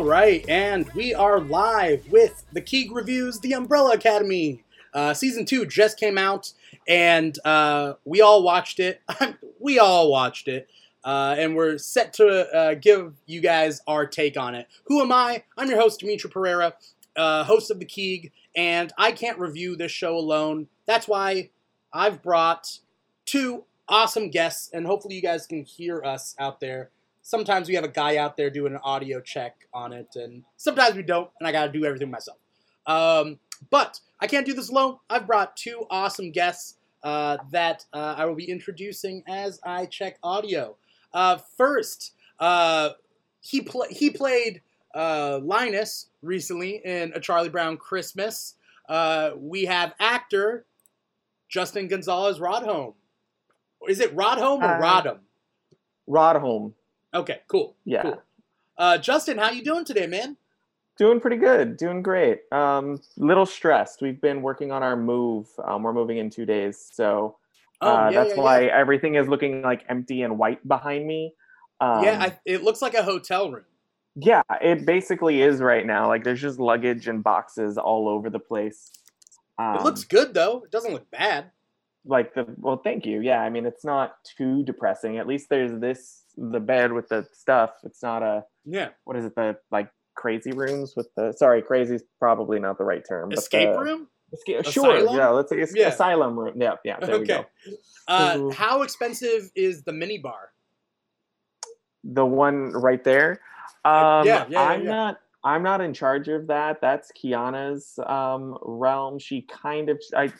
All right, and we are live with the Keeg Reviews The Umbrella Academy. Uh, season two just came out, and uh, we all watched it. we all watched it, uh, and we're set to uh, give you guys our take on it. Who am I? I'm your host, Dimithri Perera, uh, host of the Keeg, and I can't review this show alone. That's why I've brought two awesome guests, and hopefully you guys can hear us out there sometimes we have a guy out there doing an audio check on it, and sometimes we don't, and I got to do everything myself. Um, but I can't do this alone. I've brought two awesome guests uh, that uh, I will be introducing as I check audio. Uh, first, uh, he pl- he played uh, Linus recently in A Charlie Brown Christmas. Uh, we have actor Juston Gonzalez Rodholm. Is it Rodholm or Rodham? Rodhome. Okay, cool. Yeah. Cool. Uh, Juston, how you doing today, man? Doing pretty good. Doing great. Um, little stressed. We've been working on our move. Um, we're moving in two days, so uh, Oh, yeah, that's yeah, why yeah. everything is looking like empty and white behind me. Um, yeah, I, it looks like a hotel room. yeah, it basically is right now. Like there's just luggage and boxes all over the place. Um, It looks good though. It doesn't look bad. like the well. Thank you. Yeah, I mean it's not too depressing. At least there's this the bed with the stuff. It's not a Yeah. what is it the like crazy rooms with the sorry crazy is probably not the right term. but Escape the- room. Escape, sure, yeah. Let's say es- Yeah. asylum room. Yeah, yeah. There we go. Uh, Ooh. how expensive is the mini bar? The one right there. Um, yeah, yeah, I'm yeah. not. I'm not in charge of that. That's Kiana's um, realm. She kind of. I.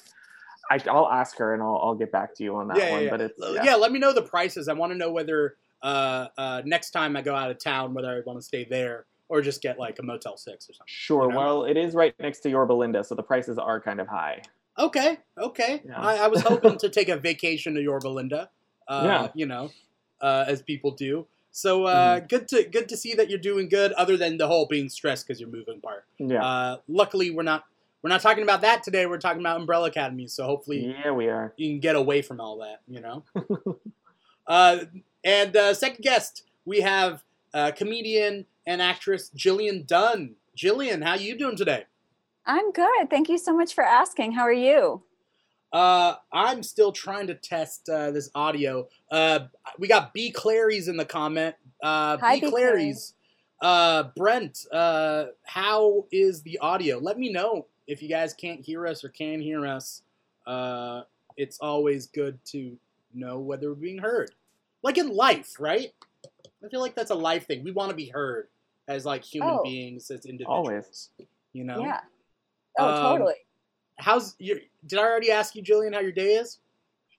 I, I'll ask her and I'll, I'll get back to you on that yeah, one. yeah, But it's yeah. yeah. Let me know the prices. I want to know whether uh, uh, next time I go out of town, whether I want to stay there or just get like a Motel Six or something. Sure. you know? Well, it is right next to Yorba Linda, so the prices are kind of high. Okay, okay. Yeah. I, I was hoping to take a vacation to Yorba Linda. Uh, Yeah. You know, uh, as people do. So uh, Mm-hmm. good to good to see that you're doing good. Other than the whole being stressed because you're moving part. Yeah. Uh, luckily, we're not we're not talking about that today. We're talking about Umbrella Academy. So hopefully, yeah, we are. you can get away from all that. You know. uh, and uh, second guest, we have uh, comedian and actress Jillian Dunn. Jillian, how you doing today? I'm good. Thank you so much for asking. How are you? Uh, I'm still trying to test uh, this audio. Uh, we got B Clary's in the comment. Uh, Hi, B B. Clary's. Uh, Brent, uh, how is the audio? Let me know if you guys can't hear us or can hear us. Uh, it's always good to know whether we're being heard. Like in life, right? I feel like that's a life thing. We want to be heard as like human Oh. beings, as individuals. Always. You know? Yeah. Oh, Um, totally. How's your? Did I already ask you, Jillian, how your day is?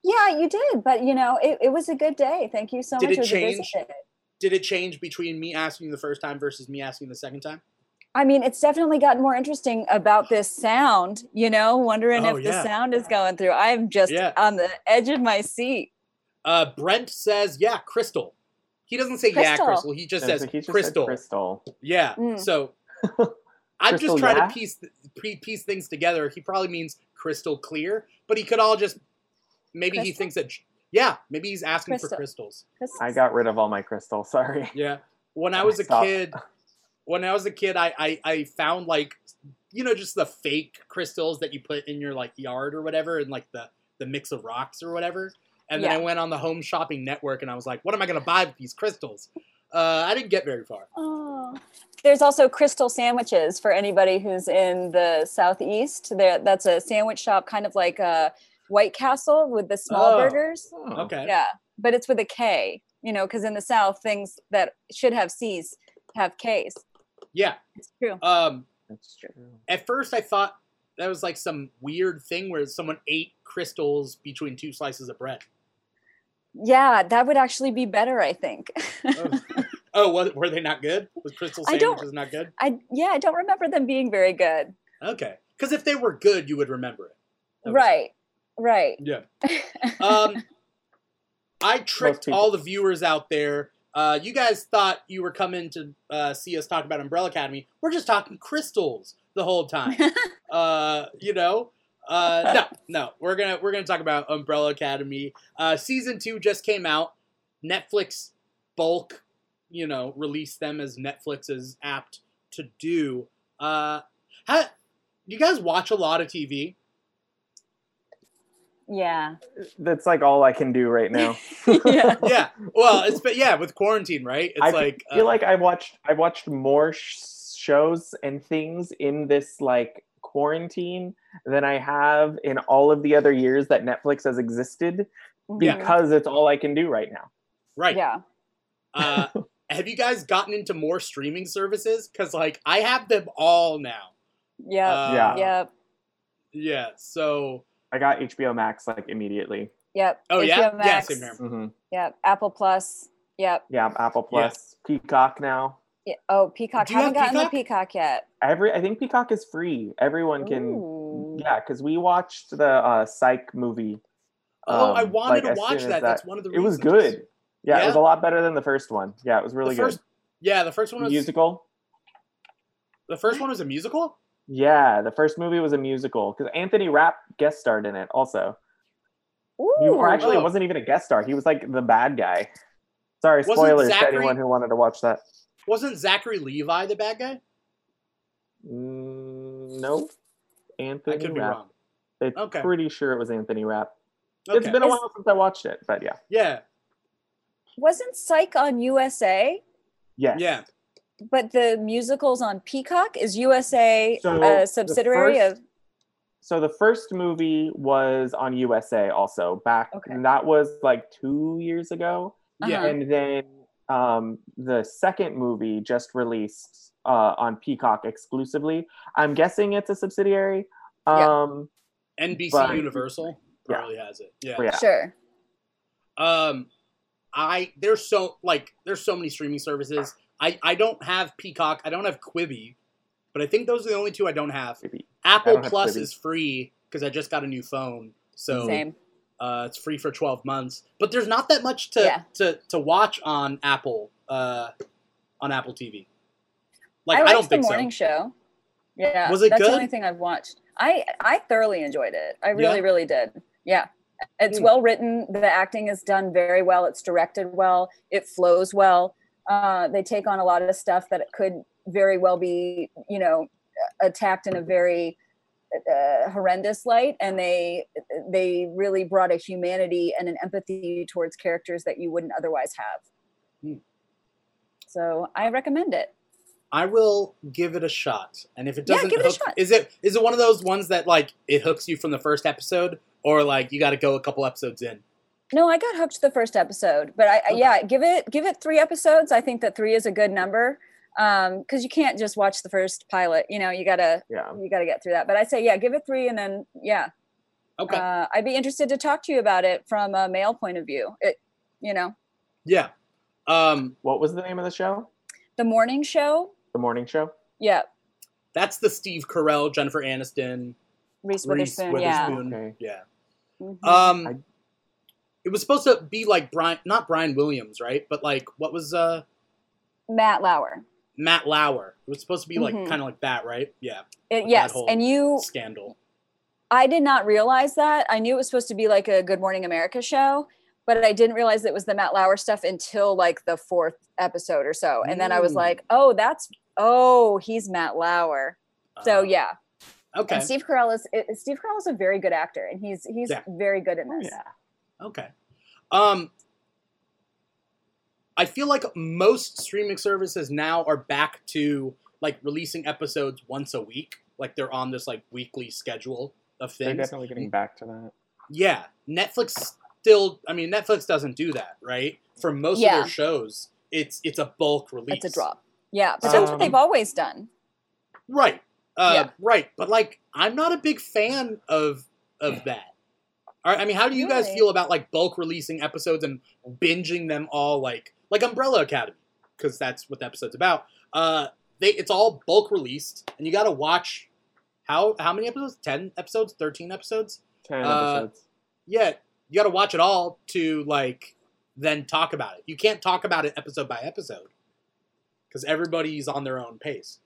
Yeah, you did. But, you know, it, it was a good day. Thank you so Did much. it was a busy change? did it change between me asking you the first time versus me asking the second time? I mean, it's definitely gotten more interesting about this sound, you know, wondering Oh, if yeah. the sound is going through. I'm just Yeah. on the edge of my seat. Uh, Brent says, "Yeah, Crystal." He doesn't say "yeah, Crystal. Crystal." He just Yeah, says so he just said "Crystal." crystal. Yeah. Mm. So I'm Crystal, just trying yeah? to piece pre- piece things together. He probably means crystal clear, but he could all just maybe he thinks that yeah, maybe he's asking for Crystal. crystals. I got rid of all my crystals. Sorry. Yeah. When I was a Stop. kid, when I was a kid, I, I I found like you know just the fake crystals that you put in your like yard or whatever, and like the the mix of rocks or whatever. And then Yeah. I went on the Home Shopping Network, and I was like, "What am I gonna buy with these crystals?" Uh, I didn't get very far. Oh. There's also crystal sandwiches for anybody who's in the southeast. There, that's a sandwich shop, kind of like a White Castle with the small Oh. burgers. Oh. Okay. Yeah, but it's with a K. You know, because in the South, things that should have C's have K's. Yeah. It's true. Um, That's true. at first, I thought that was like some weird thing where someone ate crystals between two slices of bread. Yeah, that would actually be better, I think. Oh, oh were they not good? Was crystal sandwiches not good? I yeah, I don't remember them being very good. Okay. Because if they were good, you would remember it. That was- Right, right. Yeah. Um, I tricked all the viewers out there. Uh, you guys thought you were coming to uh, see us talk about Umbrella Academy. We're just talking crystals the whole time. uh, you know, uh, no, no. We're gonna we're gonna talk about Umbrella Academy. Uh, season two just came out. Netflix bulk, you know, release them as Netflix is apt to do. Uh, how, you guys watch a lot of TV? Yeah. That's like all I can do right now. yeah. Yeah. Well, it's but yeah, with quarantine, right? It's I like I feel uh, like I watched I watched more sh- shows and things in this like quarantine than I have in all of the other years that Netflix has existed Yeah. because it's all I can do right now. right. Yeah. Uh, have you guys gotten into more streaming services? Because like I have them all now. Yep. Uh, Yeah. yep. Yeah. So. I got HBO Max like immediately. Yep. Oh yeah. HBO Yeah. Max, Same here. hmm Yep. Apple Plus. Yep. Yeah, Apple Plus, Peacock now. Yeah. Oh, Peacock. Do Haven't gotten Peacock? the Peacock yet. Every I think Peacock is free. Everyone can. Ooh. Yeah, because we watched the uh, Psych movie. Oh, I um, wanted like, to watch soon that. That's one of the. It was good. Yeah, it was a lot better than the first one. Yeah, it was really the first, Yeah, the first one was Musical. the first one was a musical. Yeah, the first movie was a musical because Anthony Rapp guest starred in it also. Ooh. He, or actually, Oh. it wasn't even a guest star. He was like the bad guy. Sorry, Wasn't spoilers to anyone who wanted to watch that. Wasn't Zachary Levi the bad guy? Mm, no, Anthony I could be Rapp. wrong. It's Okay. pretty sure it was Anthony Rapp. Okay. It's been a Is- while since I watched it, but yeah. yeah. Wasn't Psych on USA? Yes. Yeah. But the musicals on Peacock is USA So, a subsidiary first- of. So the first movie was on USA also back Okay. and that was like 2 years ago. Yeah. And then um the second movie just released uh on Peacock exclusively. I'm guessing it's a subsidiary. Yeah. Um NBC But- Universal Yeah. probably has it. Yeah. yeah. Sure. Um, I there's so like there's so many streaming services. I I don't have Peacock. I don't have Quibi, but I think those are the only two I don't have. Maybe. Apple don't have Plus Quibi. is free because I just got a new phone, so Same. Uh, it's free for 12 months. But there's not that much to Yeah. to, to watch on Apple uh, on Apple TV. Like I I, don't the think morning so. show. Yeah. Was it That's good? the only thing I've watched. I I thoroughly enjoyed it. I really, Yeah? really did. Yeah. It's Hmm. well written. The acting is done very well. It's directed well. It flows well. Uh, they take on a lot of stuff that could very well be, you know, attacked in a very uh, horrendous light, and they they really brought a humanity and an empathy towards characters that you wouldn't otherwise have. Hmm. So I recommend it. I will give it a shot. And if it doesn't give it a hook, shot. is it is it one of those ones that like it hooks you from the first episode or like you got to go a couple episodes in? No, I got hooked the first episode, but I I- Okay. yeah, give it give it three episodes. I think that three is a good number um because you can't just watch the first pilot. You know, you gotta Yeah. you gotta get through that. But I say yeah, give it three, and then yeah, Okay. uh, I'd be interested to talk to you about it from a male point of view. It you know yeah. Um What was the name of the show? the morning show. The morning show? Yeah, that's the Steve Carell, Jennifer Aniston, Reese Reese Witherspoon. Witherspoon. Okay. Yeah. Yeah. Mhm. Um I- it was supposed to be like Brian not Brian Williams, right? But like what was uh Matt Lauer. Matt Lauer. It was supposed to be like Mhm. kind of like that, right? Yeah. It, that yes, whole and you Scandal. I did not realize that. I knew it was supposed to be like a Good Morning America show, but I didn't realize it was the Matt Lauer stuff until like the fourth episode or so. And then I was Mm. like, oh, that's oh, he's Matt Lauer. So Uh, yeah. Okay. And Steve Carell is Steve Carell is a very good actor, and he's he's Yeah. very good in Oh, this. yeah. Okay. Um I feel like most streaming services now are back to like releasing episodes once a week. Like they're on this like weekly schedule of things. They're things. definitely getting back to that. Yeah. Netflix still I mean Netflix doesn't do that, right? For most of their shows, it's it's a bulk release. It's a drop. Yeah, but that's what Um, they've always done. Right. Uh, Yeah. Right. But like, I'm not a big fan of of that. All right, I mean, how do you guys feel about like bulk releasing episodes and binging them all like like Umbrella Academy? Because that's what the episode's about. Uh, they it's all bulk released, and you got to watch how how many episodes? Ten episodes? Thirteen episodes? Ten Uh, episodes. Yeah, you got to watch it all to like then talk about it. You can't talk about it episode by episode because everybody's on their own pace.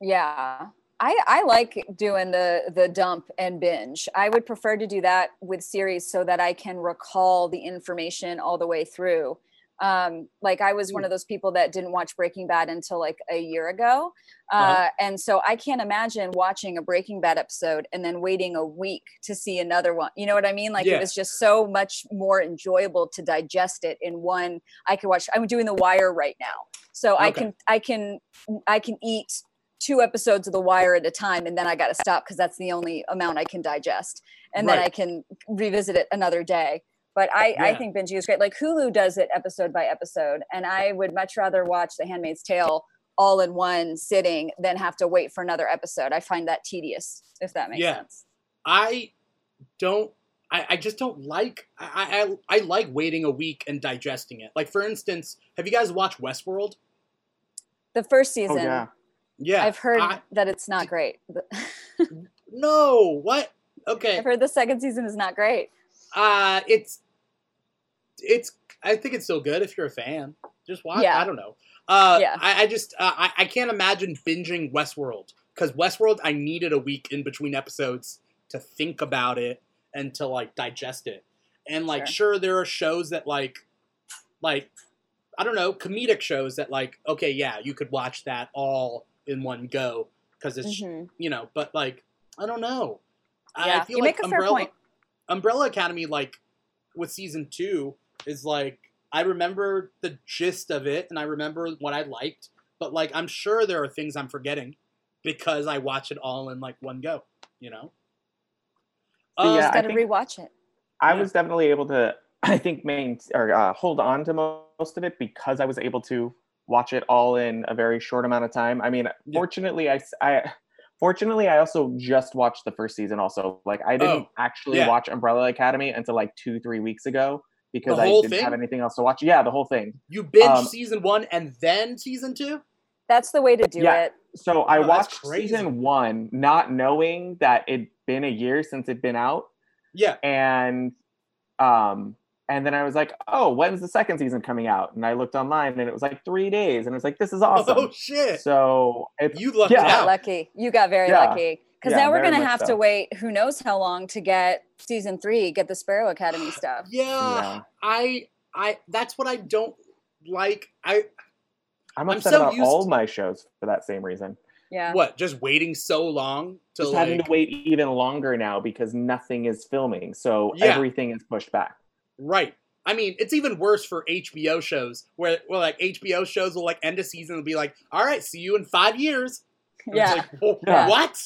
Yeah. I, I like doing the the dump and binge. I would prefer to do that with series so that I can recall the information all the way through Um, like I was one of those people that didn't watch Breaking Bad until like a year ago. Uh, Uh-huh. And so I can't imagine watching a Breaking Bad episode and then waiting a week to see another one. You know what I mean? Like Yeah. it was just so much more enjoyable to digest it in one. I could watch, I'm doing The Wire right now. So I can, I can, I can eat two episodes of The Wire at a time and then I got to stop because that's the only amount I can digest. And then I can revisit it another day. But I, I think binging is great. Like Hulu does it episode by episode, and I would much rather watch The Handmaid's Tale all in one sitting than have to wait for another episode. I find that tedious, if that makes Yeah. sense. I don't. I, I just don't like. I, I I like waiting a week and digesting it. Like for instance, have you guys watched Westworld? The first Oh season, yeah. Yeah, I've heard I- that it's not great. no, what? Okay, I've heard the second season is not great. uh, it's it's. I think it's still good if you're a fan. Just watch. Yeah. I don't know. Uh, Yeah. I, I just uh, I I can't imagine binging Westworld because Westworld I needed a week in between episodes to think about it and to like digest it. And like sure, there are shows that like like I don't know comedic shows that like okay yeah you could watch that all in one go because it's Mhm. you know but like I don't know. I- Yeah, I feel you like make a fair point. Umbrella Academy like with season two is like I remember the gist of it and I remember what I liked, but like I'm sure there are things I'm forgetting because I watch it all in like one go. You know. So, Um, yeah, Just I got to rewatch it. I Yeah. was definitely able to, I think, main or uh, hold on to most of it because I was able to watch it all in a very short amount of time. I mean, Yeah. fortunately, I, s- I- fortunately, I also just watched the first season. Also, like, I didn't Oh, actually yeah. watch Umbrella Academy until like two, three weeks ago because I didn't thing? have anything else to watch. Yeah, the whole thing. You binge um, season one and then season two. That's the way to do Yeah. it. So I Oh, that's watched crazy. season one, not knowing that it'd been a year since it'd been out. Yeah. and um and then I was like, "Oh, when's the second season coming out?" And I looked online, and it was like three days, and I was like, "This is awesome." Oh shit! So it's you lucked yeah. Out. lucky. You got very Yeah. lucky. Because Yeah, now we're gonna have so. to wait who knows how long to get season three, get the Sparrow Academy stuff. Yeah, Yeah. I, I. That's what I don't like. I I'm I'm upset so about used all to- my shows for that same reason. Yeah. what just waiting so long to Just like. having to wait even longer now because nothing is filming, so Yeah. everything is pushed back. Right. I mean, it's even worse for HBO shows where, well, like HBO shows will like end a season and be like, "All right, see you in five years." And Yeah. It's like, "Wha- Yeah. What?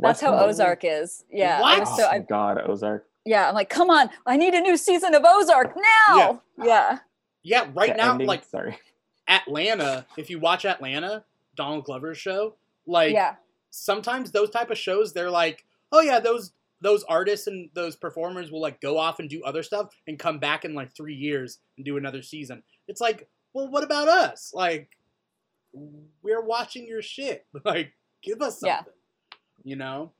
That's how Ozark is. Yeah. I What? was Oh so my I, god, Ozark. yeah, I'm like, come on, I need a new season of Ozark now. Yeah. Yeah. yeah Right The now, ending- like sorry. Atlanta. If you watch Atlanta, Donald Glover's show, like Yeah. sometimes those type of shows, they're like, "Oh yeah, those." Those artists and those performers will like go off and do other stuff and come back in like three years and do another season. It's like, well, what about us? Like, we're watching your shit. Like, give us something. Yeah. Something. You know?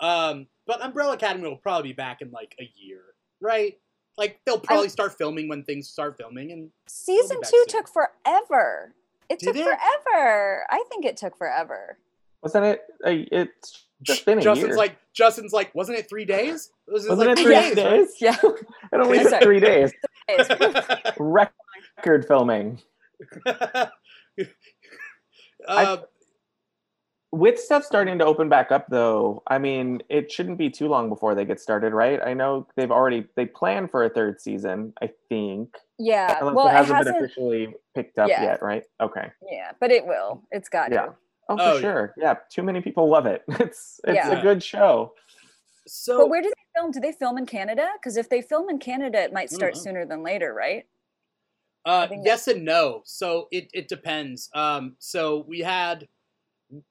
Um, but Umbrella Academy will probably be back in like a year, right? Like they'll probably start filming when things start filming and Season two soon. took forever. It Did took it? forever. I think it took forever. Wasn't it? It's just been a Juston's year. like Juston's like, wasn't it three days? It was Wasn't like it three right? days? Yeah. It only took three days. It's- Record filming. uh, With stuff starting to open back up, though, I mean, it shouldn't be too long before they get started, right? I know they've already they plan for a third season. I think, yeah. unless well, it it hasn't, hasn't. been officially picked up Yeah. yet, right? Okay, Yeah, but it will. It's got Yeah. to. oh, Oh, for yeah. sure, yeah. Too many people love it. It's it's Yeah. a good show. so But where do they film? Do they film in Canada? Because if they film in Canada, it might start Mhm. sooner than later, right? Uh, yes and no. So it, it depends. Um, so we had,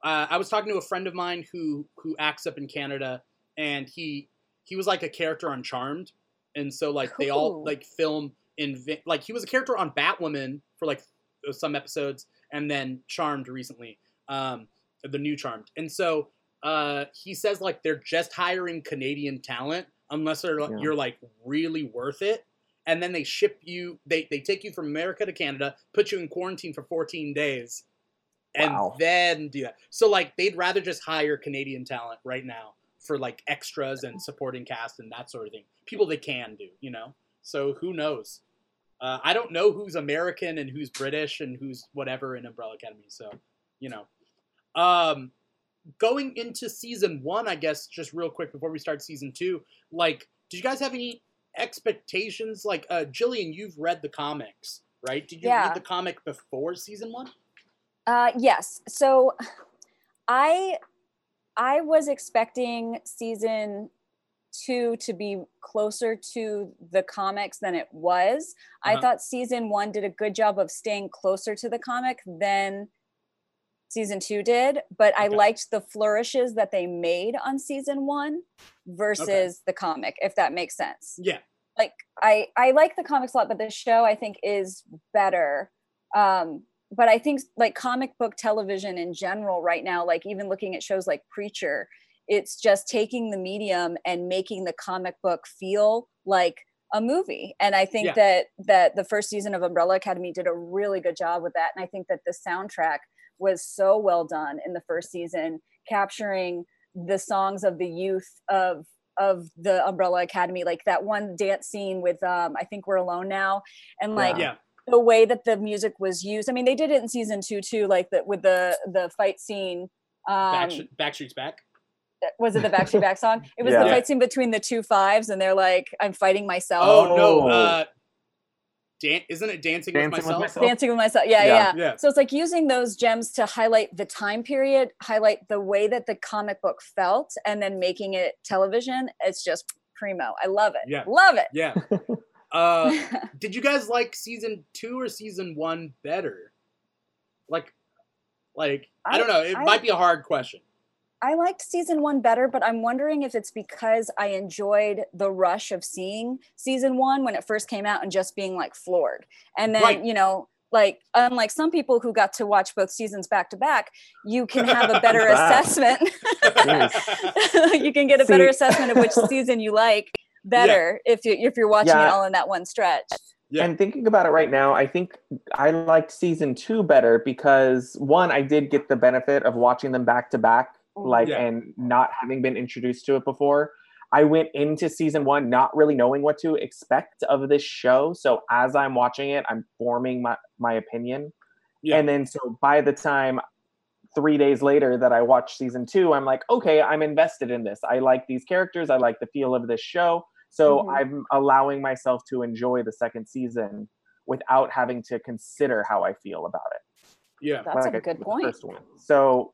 uh, I was talking to a friend of mine who who acts up in Canada, and he he was like a character on Charmed, and so like they all like film in like he was a character on Batwoman for like some episodes, and then Charmed recently, um, the new Charmed, and so uh, he says like they're just hiring Canadian talent unless they're Yeah. you're like really worth it. And then they ship you they, they take you from america to canada put you in quarantine for 14 days and Wow. then do that so like they'd rather just hire canadian talent right now for like extras and supporting cast and that sort of thing people they can do you know so who knows Uh, I don't know who's American and who's British and who's whatever in Umbrella Academy. So, you know, um, going into season one, I guess just real quick before we start season two, like, did you guys have any expectations? Like, uh, Jillian, you've read the comics, right? Did you Yeah. read the comic before season one? Uh, yes. So I I was expecting season two to be closer to the comics than it was. I Uh-huh. thought season one did a good job of staying closer to the comic than season two did, but I liked the flourishes that they made on season one versus the comic, if that makes sense Yeah. like I I like the comics a lot, but the show I think is better. Um, but I think like comic book television in general right now, like even looking at shows like Preacher, it's just taking the medium and making the comic book feel like a movie. And I think Yeah. that that the first season of Umbrella Academy did a really good job with that. And I think that the soundtrack was so well done in the first season, capturing the songs of the youth of of the Umbrella Academy, like that one dance scene with um, I think we're alone now, and like Yeah. The way that the music was used. I mean, they did it in season two too, like that with the the fight scene. Um, Backstreet, Backstreet's back. was it the Backstreet Back song? It was Yeah. the fight scene between the two fives, and they're like, "I'm fighting myself." Oh, no. Oh. Uh, Dan- isn't it Dancing, Dancing with with Myself? Myself? dancing with myself yeah, yeah Yeah. yeah Yeah. so it's like using those gems to highlight the time period highlight the way that the comic book felt and then making it television it's just primo i love it Yeah. love it Yeah. Uh, did you guys like season two or season one better? Like, like I, I- don't know. It I- might be a hard question. I liked season one better, but I'm wondering if it's because I enjoyed the rush of seeing season one when it first came out and just being like floored. And then, Right. you know, like unlike some people who got to watch both seasons back to back, you can have a better assessment. You can get a better assessment of which season you like better if you if you're watching it all in that one stretch. Yeah. And thinking about it right now, I think I liked season two better because one, I did get the benefit of watching them back to back, Mhm. like Yeah. and not having been introduced to it before. I went into season one not really knowing what to expect of this show. So as I'm watching it, I'm forming my, my opinion. Yeah. And then so by the time three days later that I watch season two, I'm like, okay, I'm invested in this. I like these characters. I like the feel of this show. So Mhm. I'm allowing myself to enjoy the second season without having to consider how I feel about it. Yeah. That's like a I good did with the point. first one. So,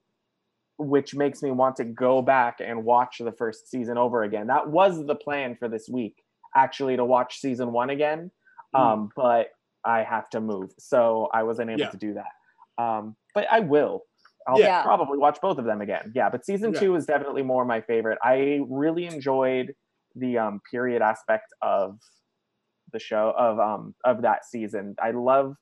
which makes me want to go back and watch the first season over again. That was the plan for this week, actually, to watch season one again. Mm. Um, but I have to move, so I wasn't able Yeah. to do that. Um, but I will. I'll Yeah. probably watch both of them again. Yeah, but season Yeah. two is definitely more my favorite. I really enjoyed the um, period aspect of the show of um of that season. I love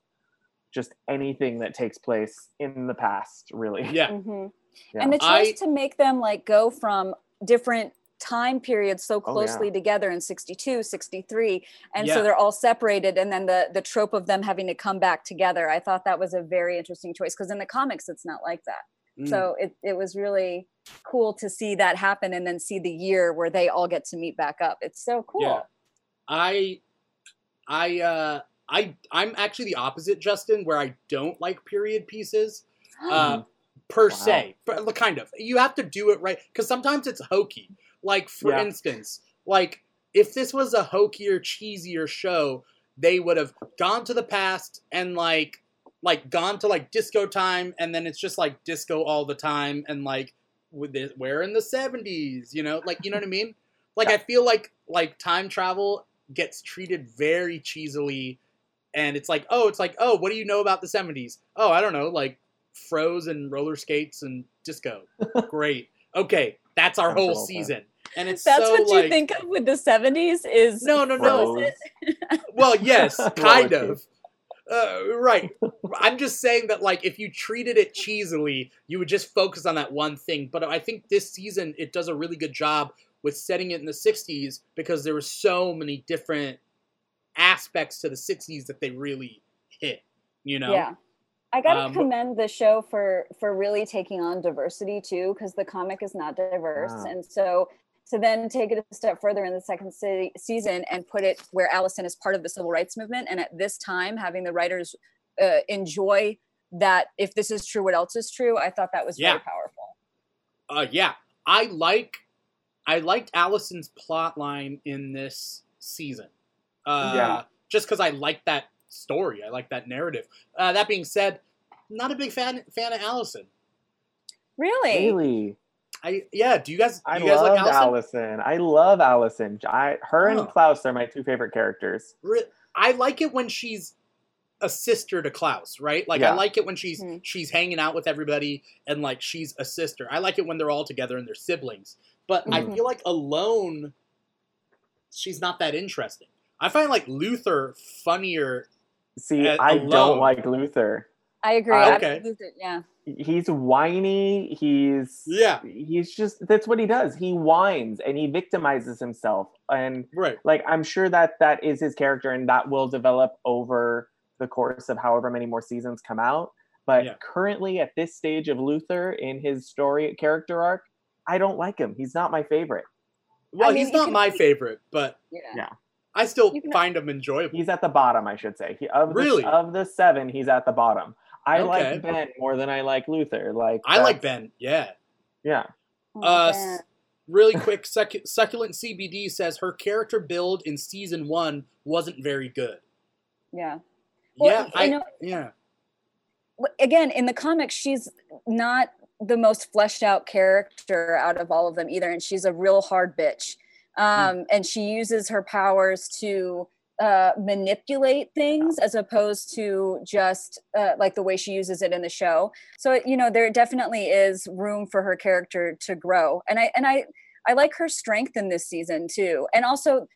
just anything that takes place in the past, really. Yeah. Mhm. Yeah. And the I- choice to make them like go from different time periods so Oh, yeah. closely together in 62 63 and Yeah. so they're all separated and then the the trope of them having to come back together i thought that was a very interesting choice because in the comics it's not like that Mm. so it, it was really cool to see that happen and then see the year where they all get to meet back up it's so cool Yeah. I, I, uh, I, I'm actually the opposite, Juston, where I don't like period pieces. Uh, per Wow. se, but kind of. You have to do it right because sometimes it's hokey. Like for Yeah. instance, like if this was a hokier, cheesier show, they would have gone to the past and like like gone to like disco time, and then it's just like disco all the time, and like with this, we're in the seventies, you know, like you know what I mean. Like I feel like like time travel gets treated very cheesily, and it's like oh, it's like oh, what do you know about the seventies? Oh, I don't know, like froze and roller skates and disco. Great. Okay, that's our Sounds whole well done. season. And it's that's so what like you think of with the 70s is no, no, no. Well, yes, kind of. Uh, right. I'm just saying that, like, if you treated it cheesily, you would just focus on that one thing. But I think this season it does a really good job with setting it in the 60s because there were so many different aspects to the 60s that they really hit. You know? Yeah. I gotta Um, commend the show for for really taking on diversity too, because the comic is not diverse, Ah. and so to then take it a step further in the second se- season and put it where Allison is part of the civil rights movement. And at this time, having the writers uh, enjoy that, if this is true, what else is true? I thought that was Yeah. very powerful. Uh, yeah, I like I liked Allison's plot line in this season. Uh, Yeah. just because I like that story, I like that narrative. Uh, that being said, not a big fan fan of Allison. Really? Really? I yeah. Do you guys? I you guys love like Allison? Allison. I love Allison. I, her Oh. and Klaus are my two favorite characters. I like it when she's a sister to Klaus, right? Like I like it when she's Hmm. she's hanging out with everybody and like she's a sister. I like it when they're all together and they're siblings. But I Mhm. feel like alone, she's not that interesting. I find like Luther funnier. See, I alone. don't like Luther. I agree. Uh, okay. Yeah. He's whiny. He's Yeah, He's just that's what he does. He whines and he victimizes himself. And right. like I'm sure that that is his character, and that will develop over the course of however many more seasons come out. But Yeah. currently, at this stage of Luther in his story character arc, I don't like him. He's not my favorite. Well, mean, he's not can- my favorite, but Yeah. Yeah. I still You can- find him enjoyable. He's at the bottom, I should say. He, of Really? the, of the seven, he's at the bottom. I Okay. like Ben more than I like Luther. Like I like Ben. Yeah. Yeah, Oh, Uh, man. s- really quick, Succ- succulent CBD says her character build in season one wasn't very good. yeah. Well, yeah, you I know- yeah. again in the comics she's not the most fleshed out character out of all of them either and she's a real hard bitch um, and she uses her powers to uh, manipulate things as opposed to just uh, like the way she uses it in the show. So you know there definitely is room for her character to grow. And i and i i like her strength in this season too. And also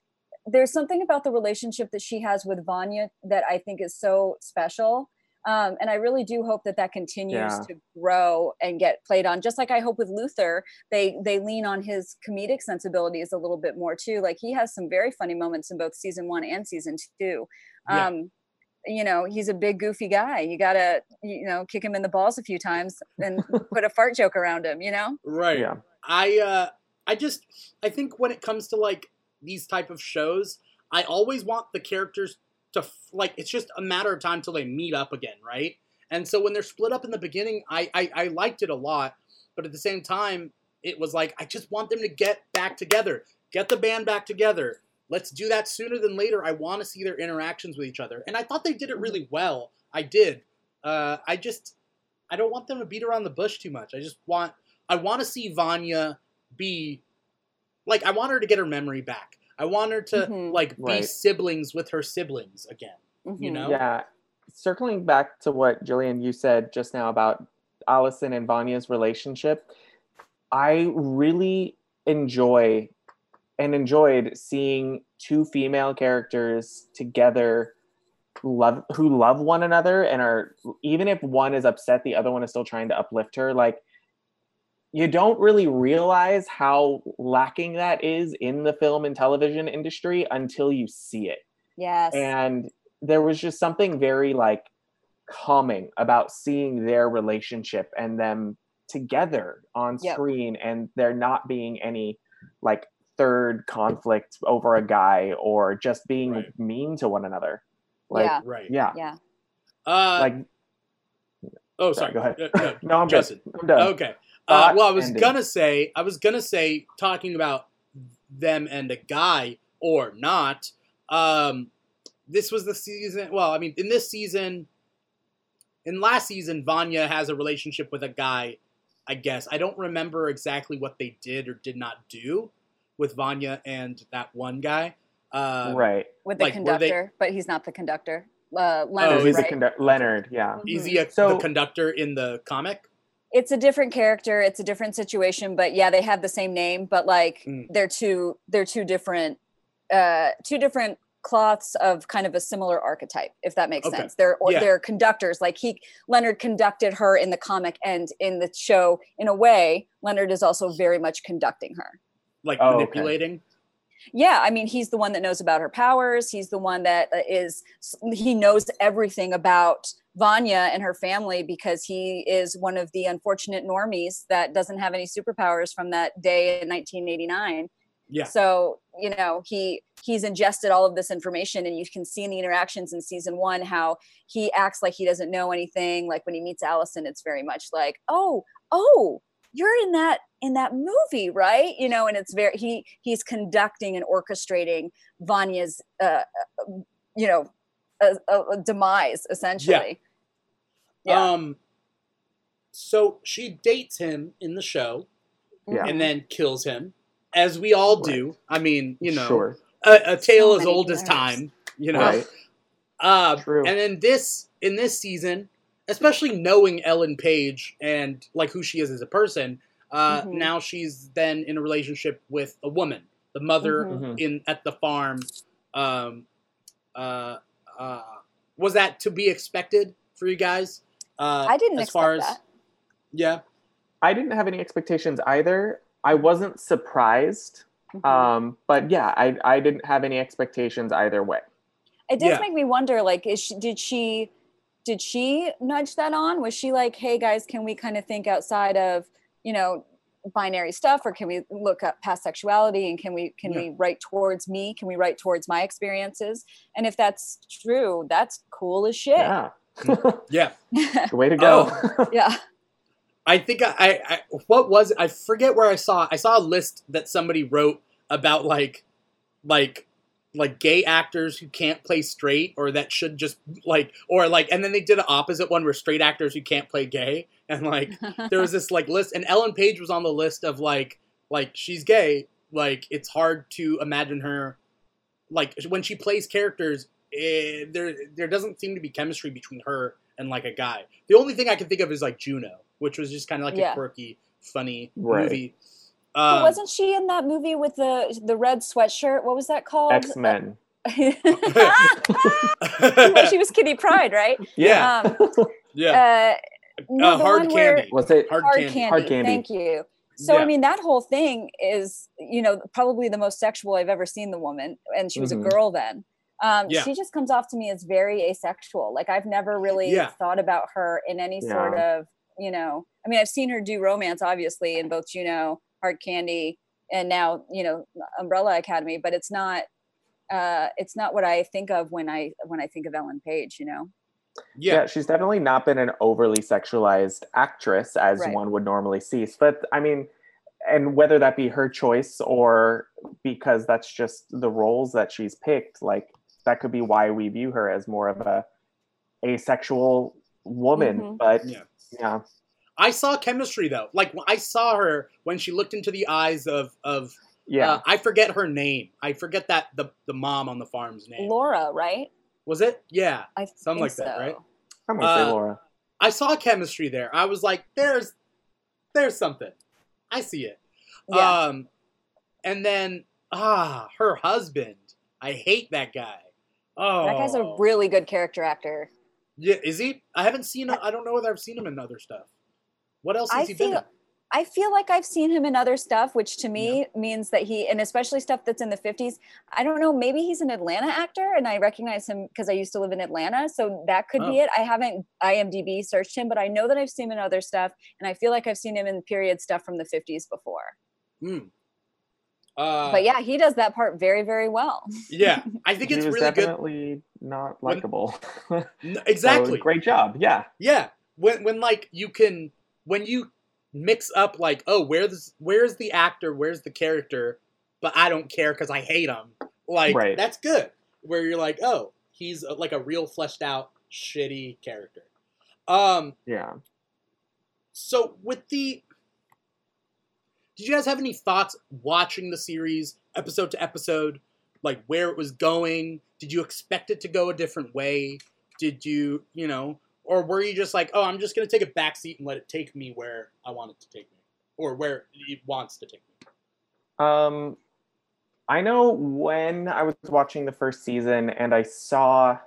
there's something about the relationship that she has with vanya that i think is so special um, and I really do hope that that continues Yeah. to grow and get played on. Just like I hope with Luther, they they lean on his comedic sensibilities a little bit more too. Like he has some very funny moments in both season one and season two. Yeah. Um, you know, he's a big goofy guy. You gotta you know kick him in the balls a few times and put a fart joke around him. You know. Right. yeah. I uh I just I think when it comes to like these type of shows, I always want the characters to like it's just a matter of time till they meet up again, right? And so when they're split up in the beginning, I I, I liked it a lot, but at the same time, it was like I just want them to get back together, get the band back together. Let's do that sooner than later. I want to see their interactions with each other, and I thought they did it really well. I did. Uh, I just I don't want them to beat around the bush too much. I just want I want to see Vanya be like I want her to get her memory back. I want her to Mhm. like be Right. siblings with her siblings again. You Mhm. know? Yeah. Circling back to what Jillian you said just now about Allison and Vanya's relationship, I really enjoy and enjoyed seeing two female characters together love who love one another and are even if one is upset the other one is still trying to uplift her like you don't really realize how lacking that is in the film and television industry until you see it Yes. and there was just something very like calming about seeing their relationship and them together on Yep. screen and there not being any like third conflict over a guy or just being Right. mean to one another like Yeah. Right. yeah, yeah. Uh, like oh, sorry, sorry. go ahead. Uh, no, no i'm Juston. good i'm done Okay. Uh, well, I was ending. gonna say, I was gonna say, talking about them and a guy or not. Um, this was the season. Well, I mean, in this season, in last season, Vanya has a relationship with a guy. I guess I don't remember exactly what they did or did not do with Vanya and that one guy. Uh, right With the like, were they- conductor, but he's not the conductor. Uh, Oh, Leonard, he's right? a conduct- leonard yeah Is Mhm. he a, So- the conductor in the comic? It's a different character it's a different situation but yeah they have the same name but like Mm. they're two they're two different uh two different cloths of kind of a similar archetype if that makes Okay. sense they're or Yeah. they're conductors like he leonard conducted her in the comic and in the show in a way leonard is also very much conducting her Like Oh, okay. Yeah i mean he's the one that knows about her powers he's the one that uh, is he knows everything about vanya and her family because he is one of the unfortunate normies that doesn't have any superpowers from that day in 1989 Yeah. So, you know, he he's ingested all of this information and you can see in the interactions in season 1 how he acts like he doesn't know anything. Like when he meets Allison, it's very much like, "Oh, oh, you're in that in that movie, right?" You know, and it's very he he's conducting and orchestrating Vanya's uh, uh you know, a, a demise essentially. Yeah. Um so she dates him in the show Yeah. and then kills him as we all do. I mean, you know, Sure. a, a tale So as many old as time, you know. Right. Uh, True. and then this in this season, especially knowing Ellen Page and like who she is as a person, uh, Mhm. now she's then in a relationship with a woman, the mother Mhm. Mhm. in at the farm. Um, uh, uh, was that to be expected for you guys? Uh, I didn't as expect far as that. yeah, I didn't have any expectations either. I wasn't surprised. Mhm. Um, but yeah, I, I didn't have any expectations either way. it does Yeah. make me wonder like is she did she did she nudge that on was she like hey guys can we kind of think outside of you know binary stuff or can we look up past sexuality and can we can Yeah. we write towards me can we write towards my experiences and if that's true that's cool as shit Yeah. yeah. Good way to go. Oh. yeah I think I, I, I what was? I forget where I saw. I saw a list that somebody wrote about like, like, like gay actors who can't play straight or that should just like or like, and then they did an opposite one where straight actors who can't play gay and like there was this like list and Ellen Page was on the list of like like she's gay like it's hard to imagine her like when she plays characters eh, there there doesn't seem to be chemistry between her and like a guy the only thing I can think of is like Juno which was just kind of like Yeah. a quirky funny Right. movie But um, wasn't she in that movie with the the red sweatshirt what was that called X Men. Well, she was Kitty Pryde right Yeah. um yeah uh no, uh, hard one where- candy Was it? hard, hard candy, candy. Hard candy. Thank you. So Yeah. I mean, that whole thing is, you know, probably the most sexual I've ever seen the woman, and she was Mhm. a girl then. Um, Yeah. She just comes off to me as very asexual. Like I've never really Yeah. thought about her in any sort of, you know. I mean, I've seen her do romance, obviously, in both Juno, Hard Candy, and now you know Umbrella Academy. But it's not, uh, it's not what I think of when I when I think of Ellen Page. You know. Yeah. yeah she's definitely not been an overly sexualized actress as Right. one would normally see. But I mean, and whether that be her choice or because that's just the roles that she's picked, like that could be why we view her as more of a asexual woman. Mhm. But Yeah. yeah, I saw chemistry though like I saw her when she looked into the eyes of of yeah, uh, I forget her name I forget that the the mom on the farm's name Laura, right? was it yeah I Something think like that, right? I'm gonna say uh, Laura. I saw chemistry there. I was like, there's there's something. I see it. Yeah. Um and then ah, her husband. I hate that guy. Oh That guy's a really good character actor. Yeah, is he? I haven't seen him I don't know whether I've seen him in other stuff. What else I has he been feel in? I feel like I've seen him in other stuff, which to me means that he, and especially stuff that's in the 50s. I don't know, maybe he's an Atlanta actor and I recognize him because I used to live in Atlanta. So that could be Oh. it. I haven't IMDb searched him, but I know that I've seen him in other stuff. And I feel like I've seen him in period stuff from the 50s before. Hmm. Uh, but yeah, he does that part very, very well. yeah, I think He it's was really good. definitely not likable. N- So, Exactly. great job. Yeah. Yeah, when when like you can when you mix up like oh where's where's the actor where's the character but I don't care because I hate him like Right. that's good. Where you're like oh he's uh, like a real fleshed out shitty character. Um Yeah. so with the did you guys have any thoughts watching the series episode to episode? Like where it was going? Did you expect it to go a different way? Did you you know or were you just like oh i'm just going to take a back seat and let it take me where i want it to take me or where it wants to take me Um, I know when I was watching the first season and I saw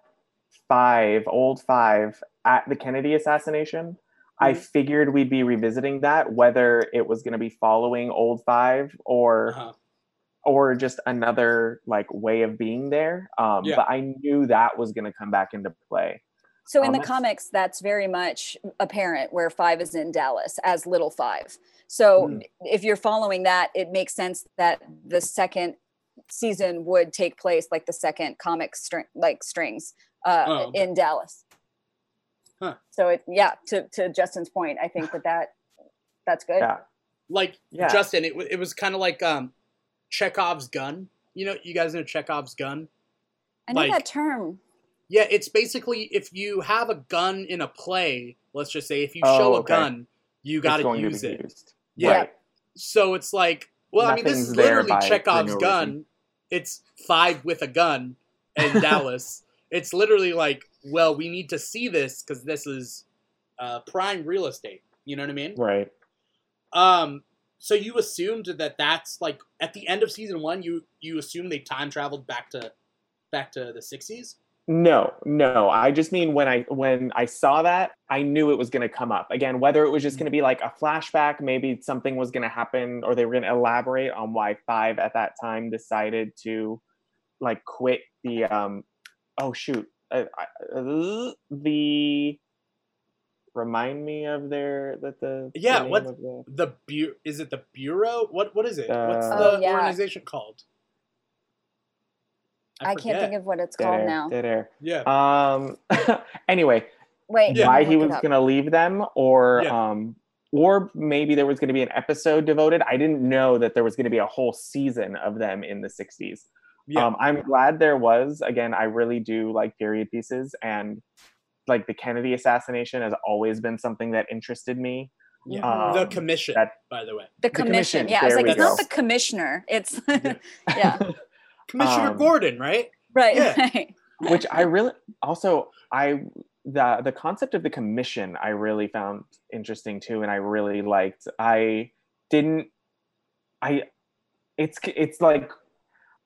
five, old five, at the Kennedy assassination, I Mhm. figured we'd be revisiting that, whether it was going to be following old five or uh-huh. or just another like way of being there. Um, Yeah. But I knew that was going to come back into play. So in the comics, that's very much apparent where five is in Dallas as little five. So Hmm. if you're following that, it makes sense that the second season would take place like the second comic string like strings uh, Oh, okay. in Dallas. Huh. So it yeah, to to Juston's point, I think that that that's good. Yeah. like Yeah. Juston, it, wa- it was kind of like um, Chekhov's gun. You know, you guys know Chekhov's gun. I know like- that term. Yeah, it's basically if you have a gun in a play. Let's just say if you Oh, show a gun, you got to use it. used. Yeah. Right. So it's like, well, I mean, this is literally Chekhov's no gun. reason. It's five with a gun in Dallas. It's literally like, well, we need to see this because this is uh, prime real estate. You know what I mean? Right. Um, so you assumed that that's like at the end of season one, you you assume they time traveled back to back to the sixties. No, no. I just mean when I when I saw that, I knew it was going to come up again. Whether it was just going to be like a flashback, maybe something was going to happen, or they were going to elaborate on why Five at that time decided to like quit the um. Oh shoot, uh, I- uh, the remind me of their that the the Yeah, name what- the- The bu- is it the bureau? What what is it? What's Uh, the Oh, yeah. organization called? I, can't think of what it's dead called air, now. dead air. Yeah. Um. anyway, Wait, Yeah. why he was going to leave them or Yeah. um or maybe there was going to be an episode devoted i didn't know that there was going to be a whole season of them in the 60s Yeah. um i'm glad there was again i really do like period pieces and like the kennedy assassination has always been something that interested me yeah. the um, commission, that- by the way. The commission, commission. Yeah, I was like, we it's not the commissioner. It's yeah, Commissioner Um, Gordon, right? right, Yeah. right. which i really also i the the concept of the commission i really found interesting too and i really liked i didn't i it's it's like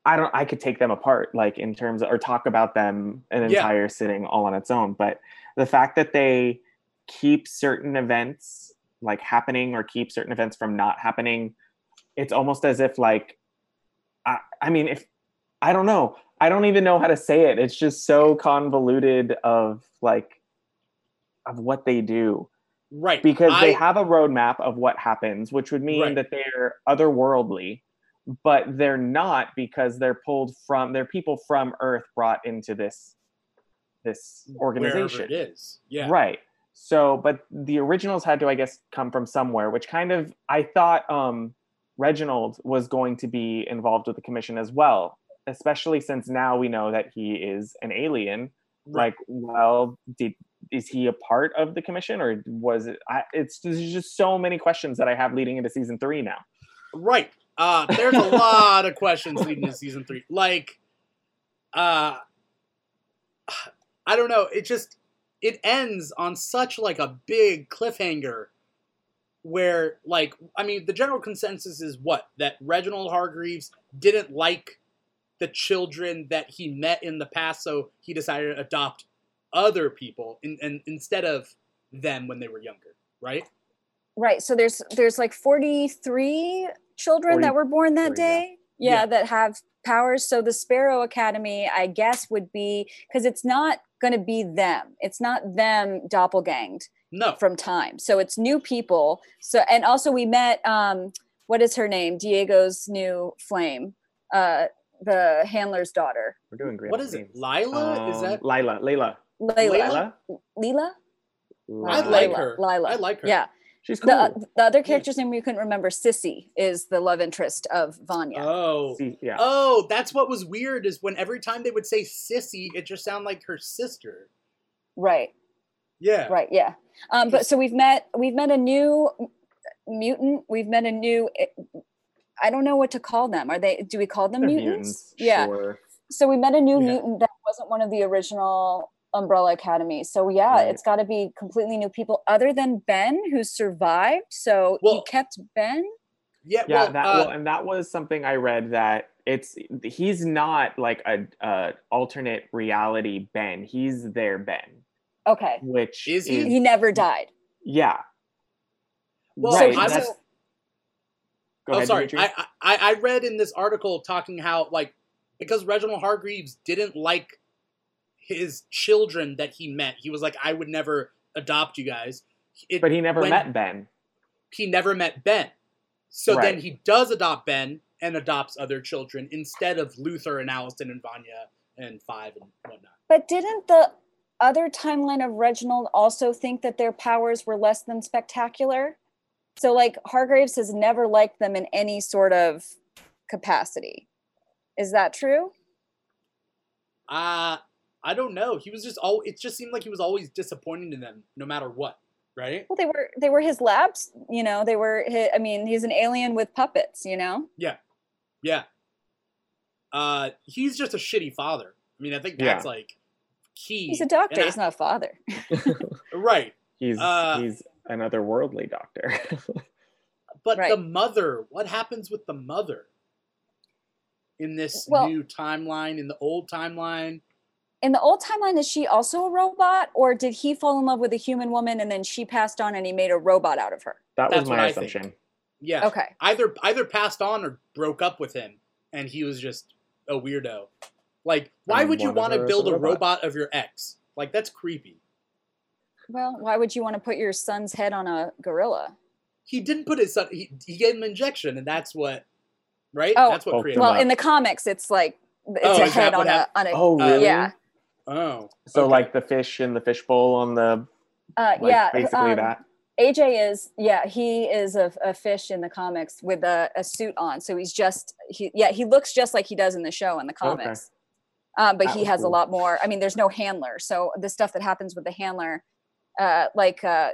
i don't i could take them apart like in terms of, or talk about them an Yeah. entire sitting all on its own but the fact that they keep certain events like happening or keep certain events from not happening it's almost as if like i i mean if i don't know i don't even know how to say it it's just so convoluted of like of what they do Right. because they have a roadmap of what happens, which would mean Right. that they're otherworldly, but they're not because they're pulled from they're people from Earth brought into this this organization. wherever it is. Yeah. Right. So, but the originals had to, I guess, come from somewhere, which kind of I thought um, Reginald was going to be involved with the commission as well, especially since now we know that he is an alien. Right. Like, well, did is he a part of the commission, or was it? I, it's there's just so many questions that I have leading into season three now. Right. Uh, there's a lot of questions leading to season three. Like, uh, I don't know. It just it ends on such like a big cliffhanger, where like I mean the general consensus is what that Reginald Hargreeves didn't like the children that he met in the past, so he decided to adopt other people in, in, instead of them when they were younger. Right. Right. So there's there's like 43 children that were born that 43, yeah. day. Yeah, Yeah. that have powers. So the Sparrow Academy, I guess, would be because it's not going to be them. It's not them doppelganged No. from time. So it's new people. So and also we met um what is her name? Diego's new flame. Uh the handler's daughter. We're doing great. What on it? names. Lila? is Um, that? Lila? Layla. Layla. Layla? Lila? I like her. Lila. I like her. Yeah. She's cool. The, the other character's name we couldn't remember, Sissy, is the love interest of Vanya. Oh. Yeah. Oh, that's what was weird is when every time they would say sissy, it just sounded like her sister. right. Yeah. right yeah um but so we've met we've met a new mutant we've met a new eh, i don't know what to call them are they do we call them They're mutants, yeah Sure. so we met a new Yeah. mutant that wasn't one of the original umbrella academy so yeah Right. it's got to be completely new people other than ben who survived so Well- he kept ben Yeah. Yeah, well, that uh, well, and that was something I read that it's he's not like a, a alternate reality Ben. He's their Ben, okay which Is he? he never died Yeah. Well, right. I that's- was- Go oh, ahead, sorry. Dimithri. I, I I read in this article talking how like because Reginald Hargreeves didn't like his children that he met. He was like, I would never adopt you guys. It- But he never when- met Ben. He never met Ben. So then he does adopt Ben and adopts other children instead of Luther and Allison and Vanya and Five and whatnot. But didn't the other timeline of Reginald also think that their powers were less than spectacular? So, like, Hargreeves has never liked them in any sort of capacity. Is that true? Uh I don't know. He was just all. It just seemed like he was always disappointing to them, no matter what. Right? Well, they were they were his labs. You know, they were. His, I mean, he's an alien with puppets. You know. Yeah. Yeah. Uh, he's just a shitty father. I mean, I think that's like key. He's a doctor. I- He's not a father. right. He's Uh, he's an otherworldly doctor. But Right. the mother, what happens with the mother in this Well- new timeline, in the old timeline? In the old timeline, is she also a robot, or did he fall in love with a human woman and then she passed on and he made a robot out of her? that That's was my I think. assumption. Yeah. Okay. Either either passed on or broke up with him, and he was just a weirdo. Like, why And would you want to build a a robot. robot of your ex? Like, that's creepy. Well, why would you want to put your son's head on a gorilla? He didn't put his son. He, he gave him an injection, and that's what. Right. Oh. that's what Well, created. Well, in the comics, it's like it's Oh, a head on a, on a. Oh, Uh, really? Yeah. oh. So okay. like the fish in the fishbowl on the Uh, like yeah. basically um, that. AJ is yeah he is a, a fish in the comics with a, a suit on, so he's just he yeah he looks just like he does in the show in the Okay. comics. Um, but That he was has a lot more. I mean, there's no handler, so the stuff that happens with the handler, uh, like uh,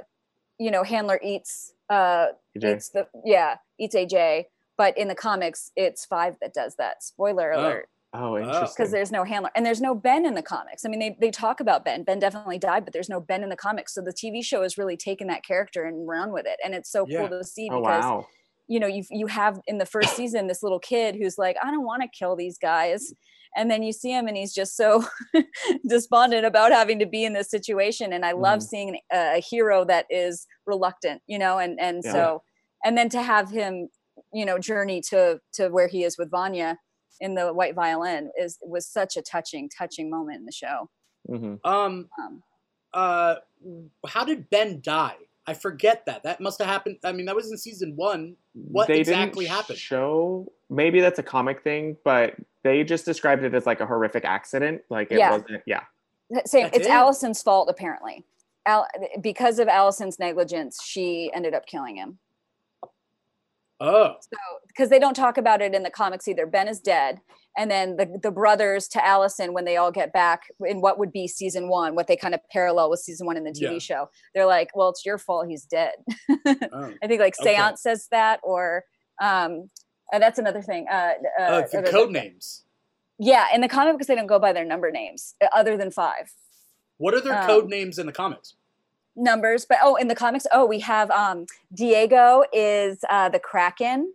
you know, handler eats uh, AJ. eats the yeah eats AJ, but in the comics it's Five that does that. Spoiler Oh. alert Oh, interesting. because there's no handler and there's no Ben in the comics. I mean, they, they talk about Ben. Ben definitely died, but there's no Ben in the comics. So the TV show has really taken that character and run with it. And it's so Yeah. cool to see oh because, wow. you know, you you have in the first season this little kid who's like, I don't want to kill these guys. And then you see him and he's just so despondent about having to be in this situation. And I love Mhm. seeing a, a hero that is reluctant, you know, and, and Yeah. so, and then to have him, you know, journey to, to where he is with Vanya in the white violin is was such a touching, touching moment in the show. hmm Um. Um, Uh. How did Ben die? I forget that. That must have happened. I mean, that was in season one. What they exactly didn't happened? Show maybe that's a comic thing, but they just described it as like a horrific accident. Like it Yeah. wasn't. Yeah. Same. That's it's it? Allison's fault apparently. Al- because of Allison's negligence, she ended up killing him. Oh. So because they don't talk about it in the comics either. Ben is dead, and then the the brothers to Allison when they all get back in what would be season one, what they kind of parallel with season one in the TV Yeah. show. They're like, "Well, it's your fault. He's dead." oh. I think like Okay. Seance says that, or um, uh, that's another thing. Uh, uh, Uh, the code names. Yeah, in the comic books they don't go by their number names uh, other than five. What are their Um, code names in the comics? numbers but oh in the comics oh we have um diego is uh the kraken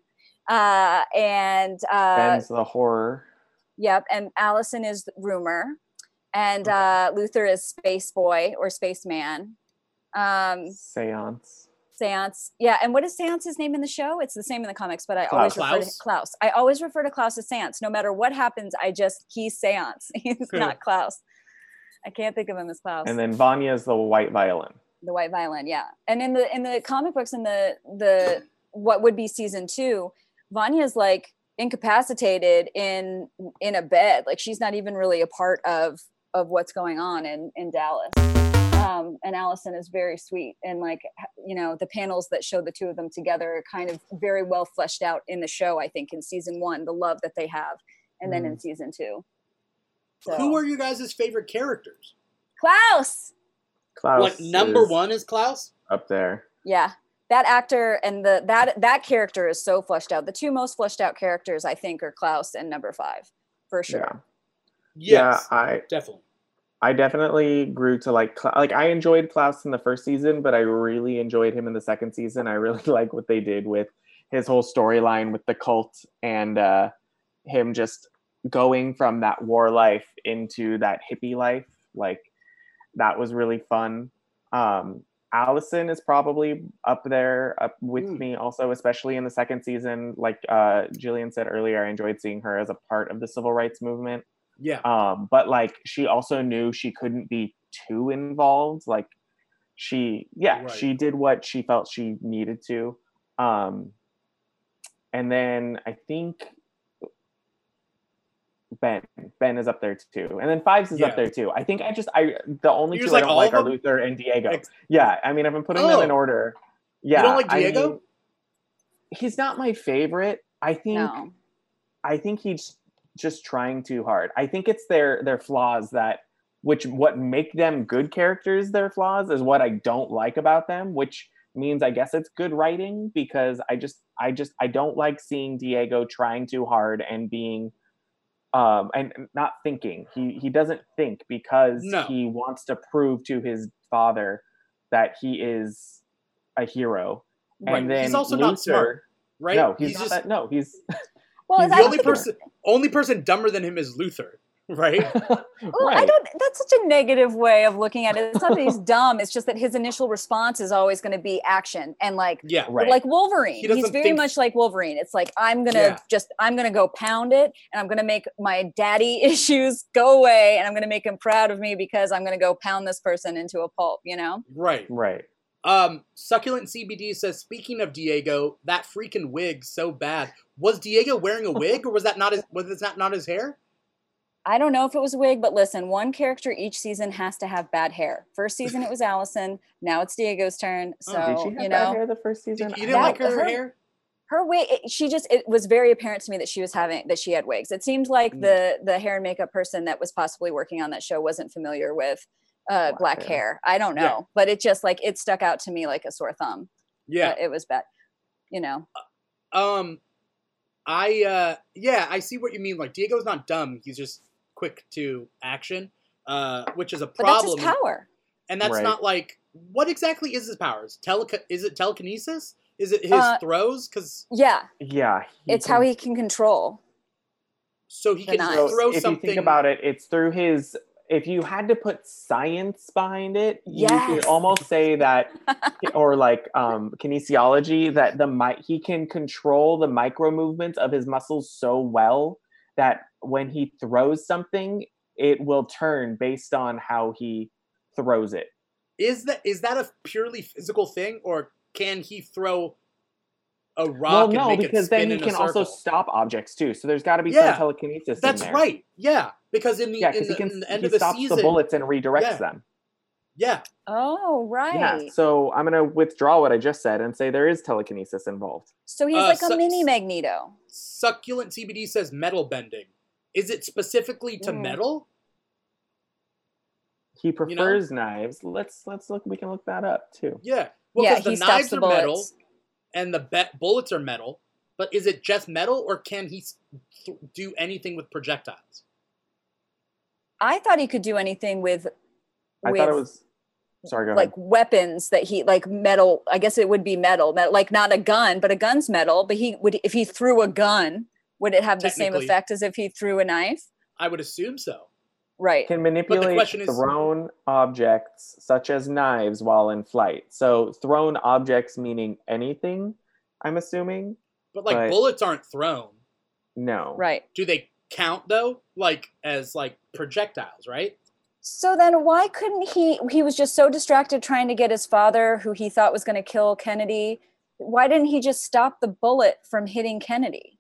uh and uh Ben's the horror. yep and allison is rumor and Okay. uh luther is space boy or spaceman um Seance. Seance yeah and what is seance's name in the show? It's the same in the comics but i always Klaus. refer to Klaus? i always refer to klaus as seance no matter what happens i just he's seance he's hmm. not klaus. I can't think of him as klaus. And then Vanya is the white violin. the white violin yeah. And in the in the comic books in the the what would be season two vanya's like incapacitated in in a bed. Like she's not even really a part of of what's going on in in dallas um and allison is very sweet and like you know the panels that show the two of them together are kind of very well fleshed out in the show i think in season one the love that they have and then in season two so Who are you guys' favorite characters? klaus Klaus. what number is one is Klaus? up there? Yeah. That actor and the that that character is so fleshed out. The two most fleshed out characters, I think, are Klaus and number five, for sure. Yeah. Yes, Yeah. I definitely. I definitely grew to like like I enjoyed Klaus in the first season, but I really enjoyed him in the second season. I really like what they did with his whole storyline with the cult and uh, him just going from that war life into that hippie life. Like that was really fun. Um, Allison is probably up there up with Mm. me also, especially in the second season. Like uh, Jillian said earlier, I enjoyed seeing her as a part of the civil rights movement Yeah. Um, but like she also knew she couldn't be too involved. Like she, yeah, Right. she did what she felt she needed to. Um, and then I think Ben, Ben is up there too, and then Fives is Yeah. up there too. I think I just I the only You two just I don't like are? Luther and Diego. Ex- yeah, I mean I've been putting them in Oh. order. Yeah, don't like I Diego? mean, he's not my favorite. I think No. I think he's just trying too hard. I think it's their their flaws that which what make them good characters their flaws is what I don't like about them, which means I guess it's good writing because I just I just I don't like seeing Diego trying too hard and being um and not thinking. He he doesn't think because No. he wants to prove to his father that he is a hero. Right. And then He's also Luther, not smart, right? No, he's, not just that, no, he's Well, the only the- person only person dumber than him is Luther, right? Well, I don't. That's such a negative way of looking at it. It's not that he's dumb. It's just that his initial response is always going to be action and like Yeah. Right. like Wolverine. He He's very think- much like Wolverine. It's like I'm gonna Yeah. just I'm gonna go pound it and I'm gonna make my daddy issues go away and I'm gonna make him proud of me because I'm gonna go pound this person into a pulp. You know? Right. right. Um, Succulent CBD says, speaking of Diego, that freaking wig so bad. Was Diego wearing a wig, or was that not his? Was that not his hair? I don't know if it was a wig, but listen, one character each season has to have bad hair. First season it was Allison. Now it's Diego's turn. So Oh, Did she have you bad know. hair the first Did, season? you didn't That- like her, her- hair? her wig it, she just it was very apparent to me that she was having that she had wigs it seemed like Mm. the the hair and makeup person that was possibly working on that show wasn't familiar with uh Black black, hair. hair. i don't know Yeah. but it just like it stuck out to me like a sore thumb Yeah. Uh, it was bad you know Um, I uh, yeah, I see what you mean. Like Diego's not dumb; he's just quick to action, uh, which is a but that's problem. his power And that's Right. not like what exactly is his powers? Teleca- is it telekinesis? Is it his Uh, throws? Because yeah Yeah. it's can- how he can control so he can knives. So throw if something. you think about it, it's through his. If you had to put science behind it, you could almost say that, or like um, kinesiology, that the mi- he can control the micro movements of his muscles so well that when he throws something, it will turn based on how he throws it. is that is that a purely physical thing, or can he throw a rock well, and no, make because it spin then he can also stop objects too. So there's got to be Yeah, some telekinesis. in That's there. right. Yeah, because in the, Yeah, in the, he can in the end he of the stops season, the bullets and redirects Yeah. them. yeah, oh right Yeah. So I'm gonna withdraw what I just said and say there is telekinesis involved. so he's Uh, like so- a mini magneto succulent CBD says metal bending. Is it specifically to Mm. metal? He know? prefers knives. Let's let's look. We can look that up too. Yeah. Well, yeah 'cause the he stops knives the are metal bullets and the be- bullets are metal, but is it just metal, or can he th- do anything with projectiles? i thought he could do anything with I with thought it was. Sorry, go like ahead. weapons that he like metal i guess it would be metal, metal like not a gun but a gun's metal but he would if he threw a gun would it have the same effect as if he threw a knife I would assume so. Right Can manipulate question is- thrown objects such as knives while in flight. So thrown objects meaning anything. I'm assuming. But like Right. bullets aren't thrown. No. right Do they count though? Like as like projectiles, right? so then why couldn't he he was just so distracted trying to get his father who he thought was going to kill kennedy why didn't he just stop the bullet from hitting kennedy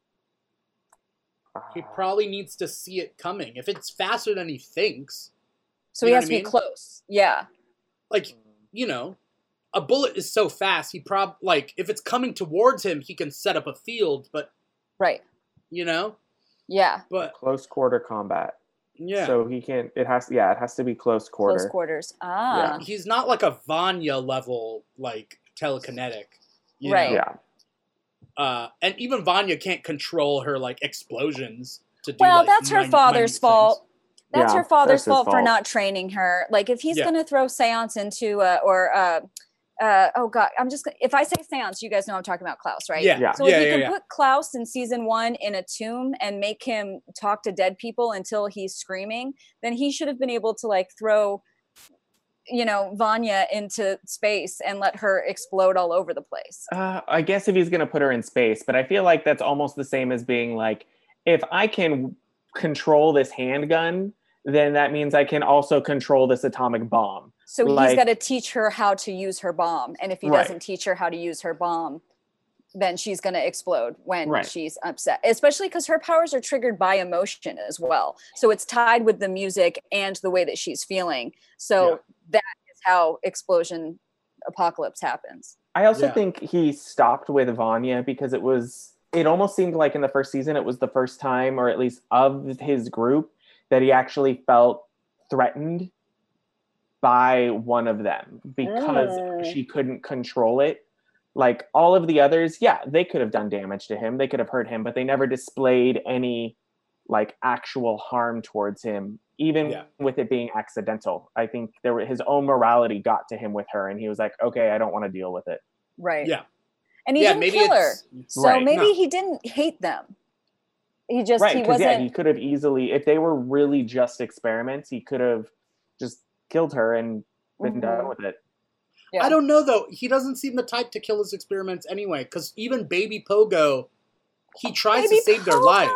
He probably needs to see it coming. If it's faster than he thinks, so he has to I be close yeah like you know, a bullet is so fast. He prob like if it's coming towards him, he can set up a field. But right you know, yeah but Close quarter combat. yeah, So he can't It has. Yeah. It has to be close quarter. close quarters ah he's not like a Vanya level like telekinetic, you Right. Know? Yeah. Uh, and even Vanya can't control her like explosions to do. well like, that's her minute- father's fault things. that's Yeah, her father's that's his fault, for not training her like if he's Yeah. going to throw seance into uh, or uh, uh, oh god i'm just gonna- if i say seance you guys know i'm talking about klaus right Yeah, Yeah. so yeah, if you yeah, can yeah. put klaus in season one in a tomb and make him talk to dead people until he's screaming then he should have been able to like throw you know vanya into space and let her explode all over the place Uh, I guess if he's gonna put her in space, but I feel like that's almost the same as being like, if I can control this handgun, then that means I can also control this atomic bomb. So he's got to teach her how to use her bomb, and if he Right. doesn't teach her how to use her bomb, then she's going to explode when Right. she's upset. Especially because her powers are triggered by emotion as well. So it's tied with the music and the way that she's feeling. So Yeah. that is how explosion apocalypse happens. I also Yeah. think he stopped with Vanya because it was it almost seemed like in the first season it was the first time or at least of his group that he actually felt threatened by one of them because Mm. she couldn't control it. Like all of the others, yeah, they could have done damage to him, they could have hurt him, but they never displayed any like actual harm towards him even Yeah. with it being accidental. I think there were, his own morality got to him with her and he was like, "Okay, I don't want to deal with it." Right. Yeah. And he yeah, didn't maybe kill her. So Right. maybe No. he didn't hate them. He just right he because wasn't yeah he could have easily if they were really just experiments he could have just killed her and been Mhm. done with it Yeah. I don't know though. He doesn't seem the type to kill his experiments anyway. Because even Baby Pogo, he tries Baby to save their lives.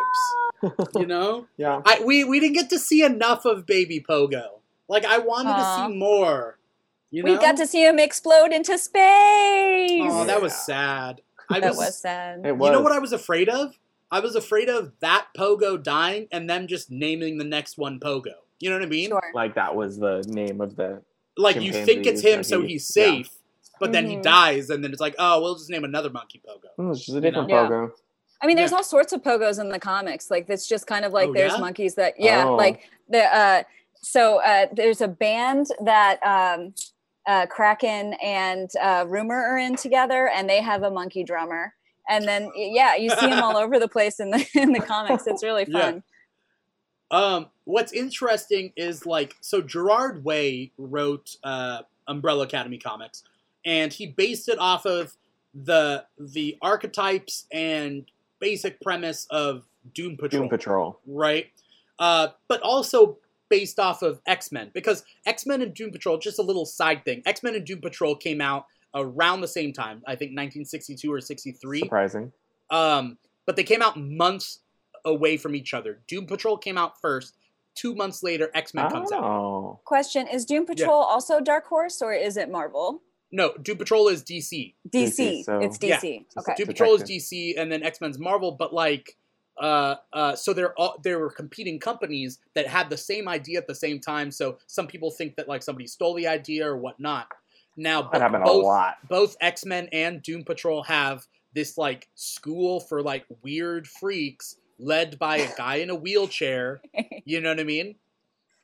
You know, yeah I we we didn't get to see enough of Baby Pogo. Like I wanted Aw. to see more. You know, we got to see him explode into space. Oh, that was sad. I that was, was sad. it was You know what I was afraid of? I was afraid of that Pogo dying and them just naming the next one Pogo. You know what I mean? Sure. like that was the name of the Like you think it's him, so he- he's yeah. safe, but then he Mhm. dies, and then it's like, oh, we'll just name another monkey Pogo. oh, it's just a You know? different Yeah. pogo I mean, there's Yeah. all sorts of pogos in the comics. Like it's just kind of like Oh, there's yeah? monkeys that yeah, Oh. like the uh so uh there's a band that um uh Kraken and uh Rumor are in together and they have a monkey drummer. And then yeah, you see them all over the place in the in the comics. It's really Yeah. Um, what's interesting is like so Gerard Way wrote uh, Umbrella Academy comics, and he based it off of the the archetypes and basic premise of Doom Patrol, doom patrol right? Uh, but also based off of X Men because X Men and Doom Patrol just a little side thing. X Men and Doom Patrol came out around the same time, I think 1962 or 63. surprising Um, but they came out months away from each other. Doom Patrol came out first. Two months later, X Men comes out. oh Question is Doom Patrol also Dark Horse or is it Marvel? No, Doom Patrol is DC. DC. so- it's DC. Just Okay. Doom Patrol is DC, and then X Men's Marvel. But like, uh, uh, so they're all they were competing companies that had the same idea at the same time. So some people think that like somebody stole the idea or whatnot. Now, that bo- happened both a lot both X Men and Doom Patrol have this like school for like weird freaks led by a guy in a wheelchair. You know what I mean?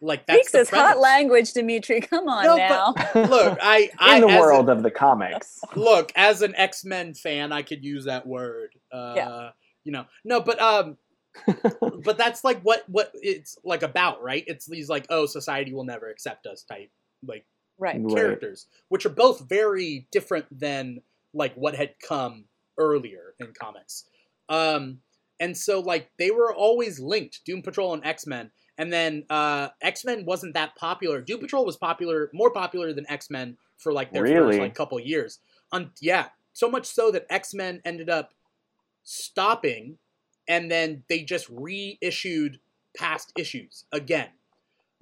Like that's Freaks the is hot language, Dimithri. Come on No, now. but- Look, I, I in the as a- world of the comics look as an X Men fan, I could use that word. Uh, Yeah. You know, no, but um, but that's like what what it's like about, right? It's these like, oh, society will never accept us type like right. Right. characters, which are both very different than like what had come earlier in comics. Um, and so like they were always linked, Doom Patrol and X Men. And then uh, X Men wasn't that popular. Doom Patrol was popular, more popular than X Men for like their Really? first like couple years. Un- yeah, so much so that X Men ended up stopping, and then they just reissued past issues again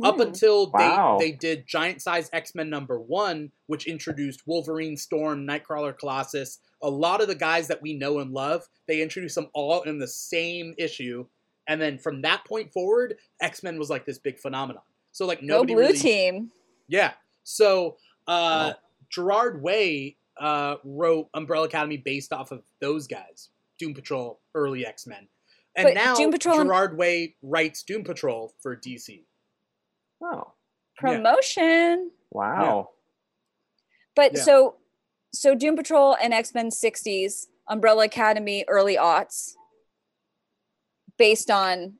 up Hmm. until Wow. they they did giant size x-men number one which introduced wolverine storm nightcrawler colossus a lot of the guys that we know and love they introduced them all in the same issue and then from that point forward x-men was like this big phenomenon so like Go nobody blue really, team. yeah so uh Wow. gerard way uh wrote umbrella academy based off of those guys doom patrol early x-men and But now Doom Patrol and- gerard way writes doom patrol for dc oh Yeah. Promotion. wow But Yeah. so so Doom Patrol and X-Men 60s, Umbrella Academy early aughts based on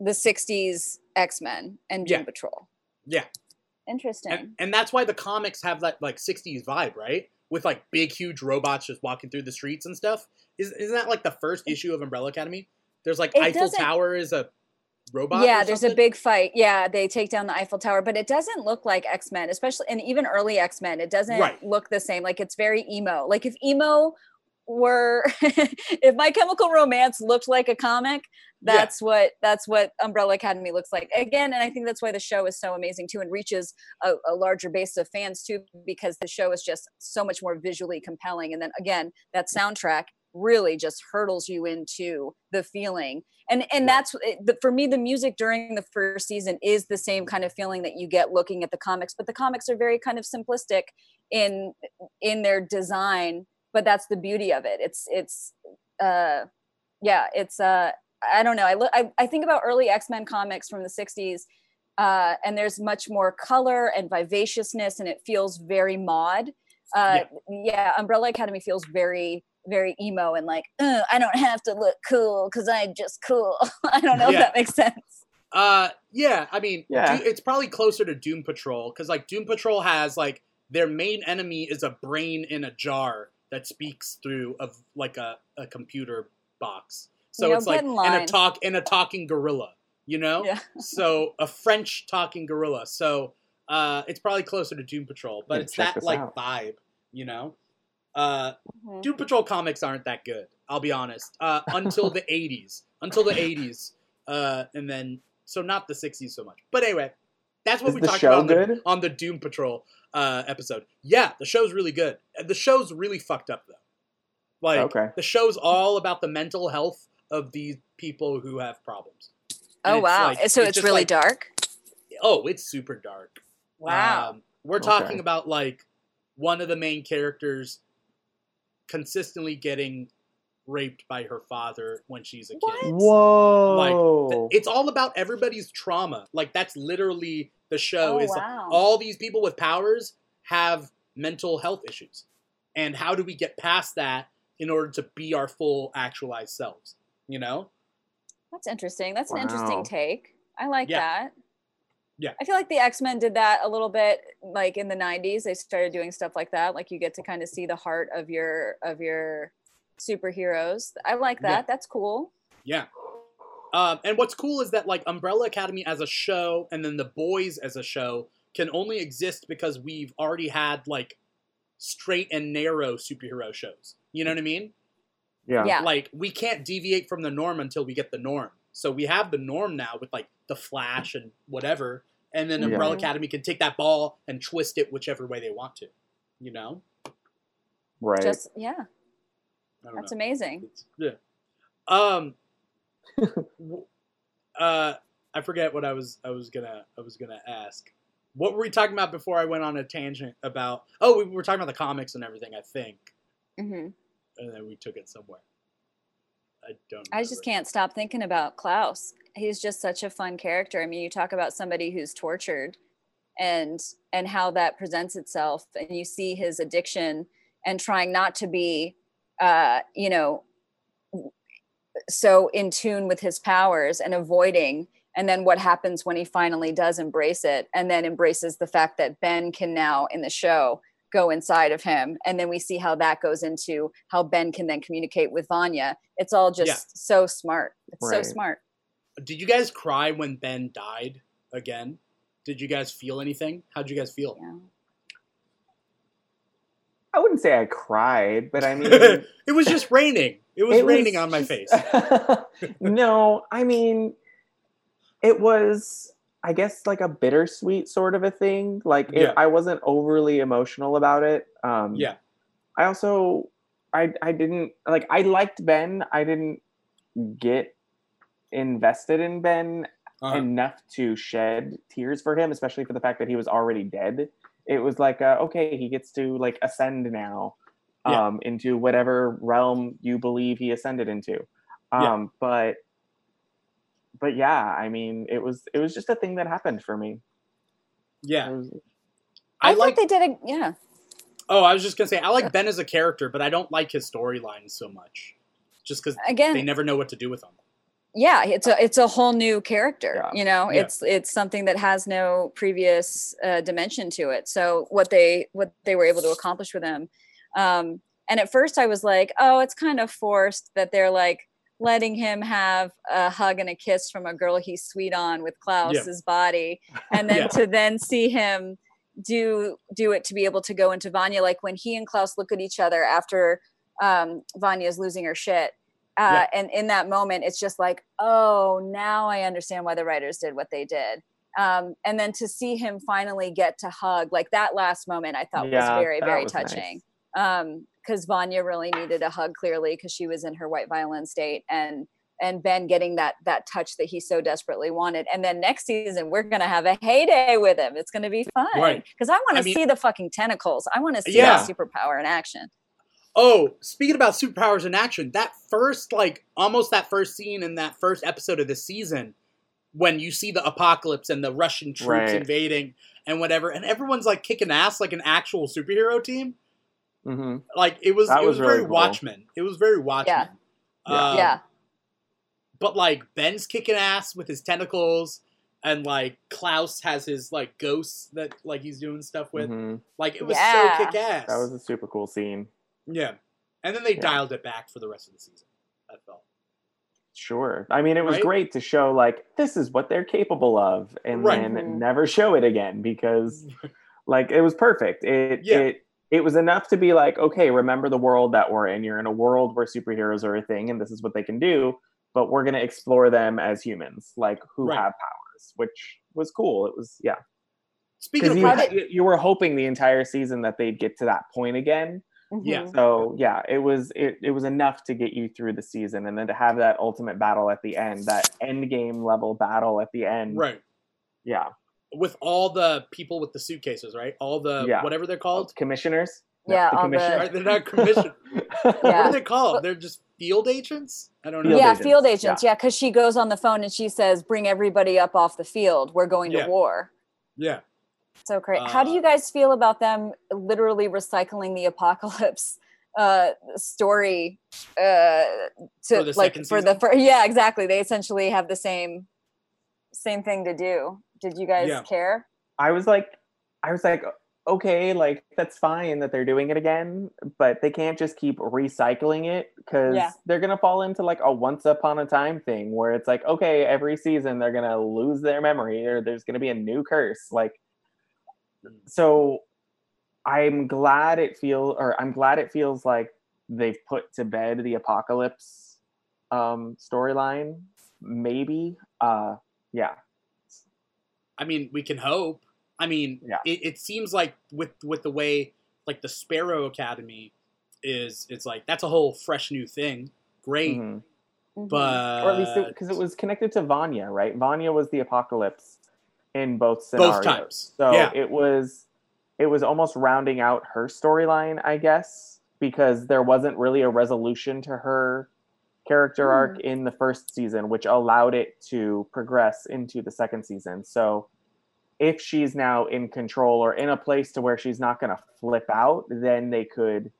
the 60s X-Men and Doom Yeah. Patrol. yeah Interesting. and, and that's why the comics have that like 60s vibe right with like big huge robots just walking through the streets and stuff is, isn't that like the first issue of umbrella academy there's like It eiffel tower is a robot yeah, there's a big fight. Yeah, they take down the Eiffel Tower, but it doesn't look like X Men, especially and even early X Men. It doesn't Right. look the same. Like it's very emo. Like if emo were if my chemical romance looked like a comic that's yeah. what that's what umbrella academy looks like again and i think that's why the show is so amazing too and reaches a, a, larger base of fans too because the show is just so much more visually compelling and then again that soundtrack really just hurdles you into the feeling. And and that's for me the music during the first season is the same kind of feeling that you get looking at the comics but the comics are very kind of simplistic in in their design but that's the beauty of it. It's it's uh yeah it's uh i don't know. I look I, I think about early x-men comics from the 60s uh and there's much more color and vivaciousness and it feels very mod. Uh yeah, yeah umbrella academy feels very very emo and like I don't have to look cool because I'm just cool. I don't know yeah. if that makes sense. Uh, yeah. I mean, yeah. it's probably closer to Doom Patrol because like Doom Patrol has like their main enemy is a brain in a jar that speaks through of like a, a computer box. So you know, it's like in a talk in a talking gorilla, you know. Yeah. so a French talking gorilla. So uh, it's probably closer to Doom Patrol, but it's that like out. vibe, you know. Uh, mm-hmm. Doom Patrol comics aren't that good. I'll be honest. Uh, until the '80s, until the '80s, uh, and then so not the '60s so much. But anyway, that's what Is we talked about on the, on the, Doom Patrol uh, episode. Yeah, the show's really good. The show's really fucked up though. Like okay. the show's all about the mental health of these people who have problems. And oh wow! Like, so it's, it's really like, dark. Oh, it's super dark. Wow. Um, we're okay. talking about like one of the main characters consistently getting raped by her father when she's a kid. What? Whoa! Like it's all about everybody's trauma. Like that's literally the show. Oh, is wow. all these people with powers have mental health issues, and how do we get past that in order to be our full actualized selves? You know. That's interesting. That's wow. an interesting take. I like yeah. that. Yeah. I feel like the X Men did that a little bit like in the 90s. They started doing stuff like that. Like you get to kind of see the heart of your of your superheroes. I like that. Yeah. That's cool. Yeah. Um, and what's cool is that like Umbrella Academy as a show and then The Boys as a show can only exist because we've already had like straight and narrow superhero shows. You know what I mean? Yeah. yeah. Like we can't deviate from the norm until we get the norm. So we have the norm now with like the Flash and whatever, and then Umbrella yeah. Academy can take that ball and twist it whichever way they want to. You know? Right. Just yeah. That's know. amazing. It's, yeah. Um. uh, I forget what I was. I was gonna. I was gonna ask. What were we talking about before I went on a tangent about? Oh, we were talking about the comics and everything. I think. Mm-hmm. And then we took it somewhere. I don't. Remember. I just can't stop thinking about Klaus. He's just such a fun character. I mean, you talk about somebody who's tortured, and and how that presents itself, and you see his addiction and trying not to be, uh, you know, so in tune with his powers and avoiding and then what happens when he finally does embrace it and then embraces the fact that ben can now in the show go inside of him and then we see how that goes into how ben can then communicate with vanya. It's all just yeah. so smart. It's right. so smart. Did you guys cry when ben died again? Did you guys feel anything? How did you guys feel? Yeah. i wouldn't say i cried but i mean it was just raining. It was it raining was on my face. No i mean it was I guess like a bittersweet sort of a thing. Like it, yeah. I wasn't overly emotional about it. Um, yeah. I also I I didn't like I liked Ben. I didn't get invested in Ben uh-huh. enough to shed tears for him, especially for the fact that he was already dead. It was like uh, okay, he gets to like ascend now um, yeah. into whatever realm you believe he ascended into. Um, yeah. But but yeah, I mean, it was it was just a thing that happened for me. Yeah, was, I, I like they did a yeah. Oh, I was just gonna say I like Ben as a character, but I don't like his storyline so much, just because again they never know what to do with him. Yeah, it's a it's a whole new character. Yeah. You know, yeah. it's it's something that has no previous uh, dimension to it. So what they what they were able to accomplish with him, um, and at first I was like, oh, it's kind of forced that they're like letting him have a hug and a kiss from a girl he's sweet on with Klaus's yeah. body, and then yeah. to then see him do do it to be able to go into Vanya. Like when he and Klaus look at each other after um, Vanya's losing her shit. Uh, And in that moment, it's just like, oh, now I understand why the writers did what they did. Um, and then to see him finally get to hug, like that last moment, I thought Yeah, was very, very was nice. touching. Um, because Vanya really needed a hug clearly because she was in her white violin state, and and Ben getting that that touch that he so desperately wanted. And then next season, we're gonna have a heyday with him. It's gonna be fun Right. because I want I to mean- see the fucking tentacles. I want to see Yeah. that superpower in action. Oh, speaking about superpowers in action, that first, like, almost that first scene in that first episode of the season, when you see the apocalypse and the Russian troops Right. invading and whatever, and everyone's like kicking ass like an actual superhero team. Hmm Like it was, That it was was, very really cool. Watchmen. It was very Watchmen. Yeah. Um, yeah, But like Ben's kicking ass with his tentacles, and like Klaus has his like ghosts that like he's doing stuff with. hmm Like it was Yeah. so kick ass. That was a super cool scene. yeah. And then they Yeah. dialed it back for the rest of the season. I felt. Sure. I mean, it was Right? great to show like this is what they're capable of, and Right. then Mhm. never show it again because, like, it was perfect. It Yeah. it it was enough to be like, okay, remember the world that we're in. You're in a world where superheroes are a thing, and this is what they can do. But we're gonna explore them as humans, like who Right. have powers, which was cool. It was yeah, Speaking of you, How which, you were hoping the entire season that they'd get to that point again. Yeah. Mhm. So yeah, it was it, it was enough to get you through the season, and then to have that ultimate battle at the end, that end game level battle at the end. right, Yeah. With all the people with the suitcases, right? All the Yeah. whatever they're called. Commissioners. Yeah, the all the- commissioners. They're not commissioned. What are they called? They're just field agents. I don't know. Field yeah, agents, field agents. Yeah, because she goes on the phone and she says, "Bring everybody up off the field. We're going Yeah. to war." Yeah. So great. How do Uh, you guys feel about them literally recycling the apocalypse uh story uh to For the like second for the season? fir- yeah exactly they essentially have the same same thing to do did you guys Yeah. care I was like, I was like, okay, like that's fine that they're doing it again, but they can't just keep recycling it because Yeah. they're gonna fall into like a once upon a time thing where it's like, okay, every season they're gonna lose their memory or there's gonna be a new curse. Like, so I'm glad it feel or I'm glad it feels like they've put to bed the apocalypse um storyline. Maybe. Uh yeah. I mean, we can hope. I mean, Yeah. it, it seems like with with the way like the Sparrow Academy is, it's like that's a whole fresh new thing. Great, Mhm. Mhm. but or at least because it, was connected to Vanya, right? Vanya was the apocalypse in both scenarios. both times. So yeah, it was it was almost rounding out her storyline, I guess, because there wasn't really a resolution to her character hmm. arc in the first season, which allowed it to progress into the second season. So if she's now in control or in a place to where she's not going to flip out, then they could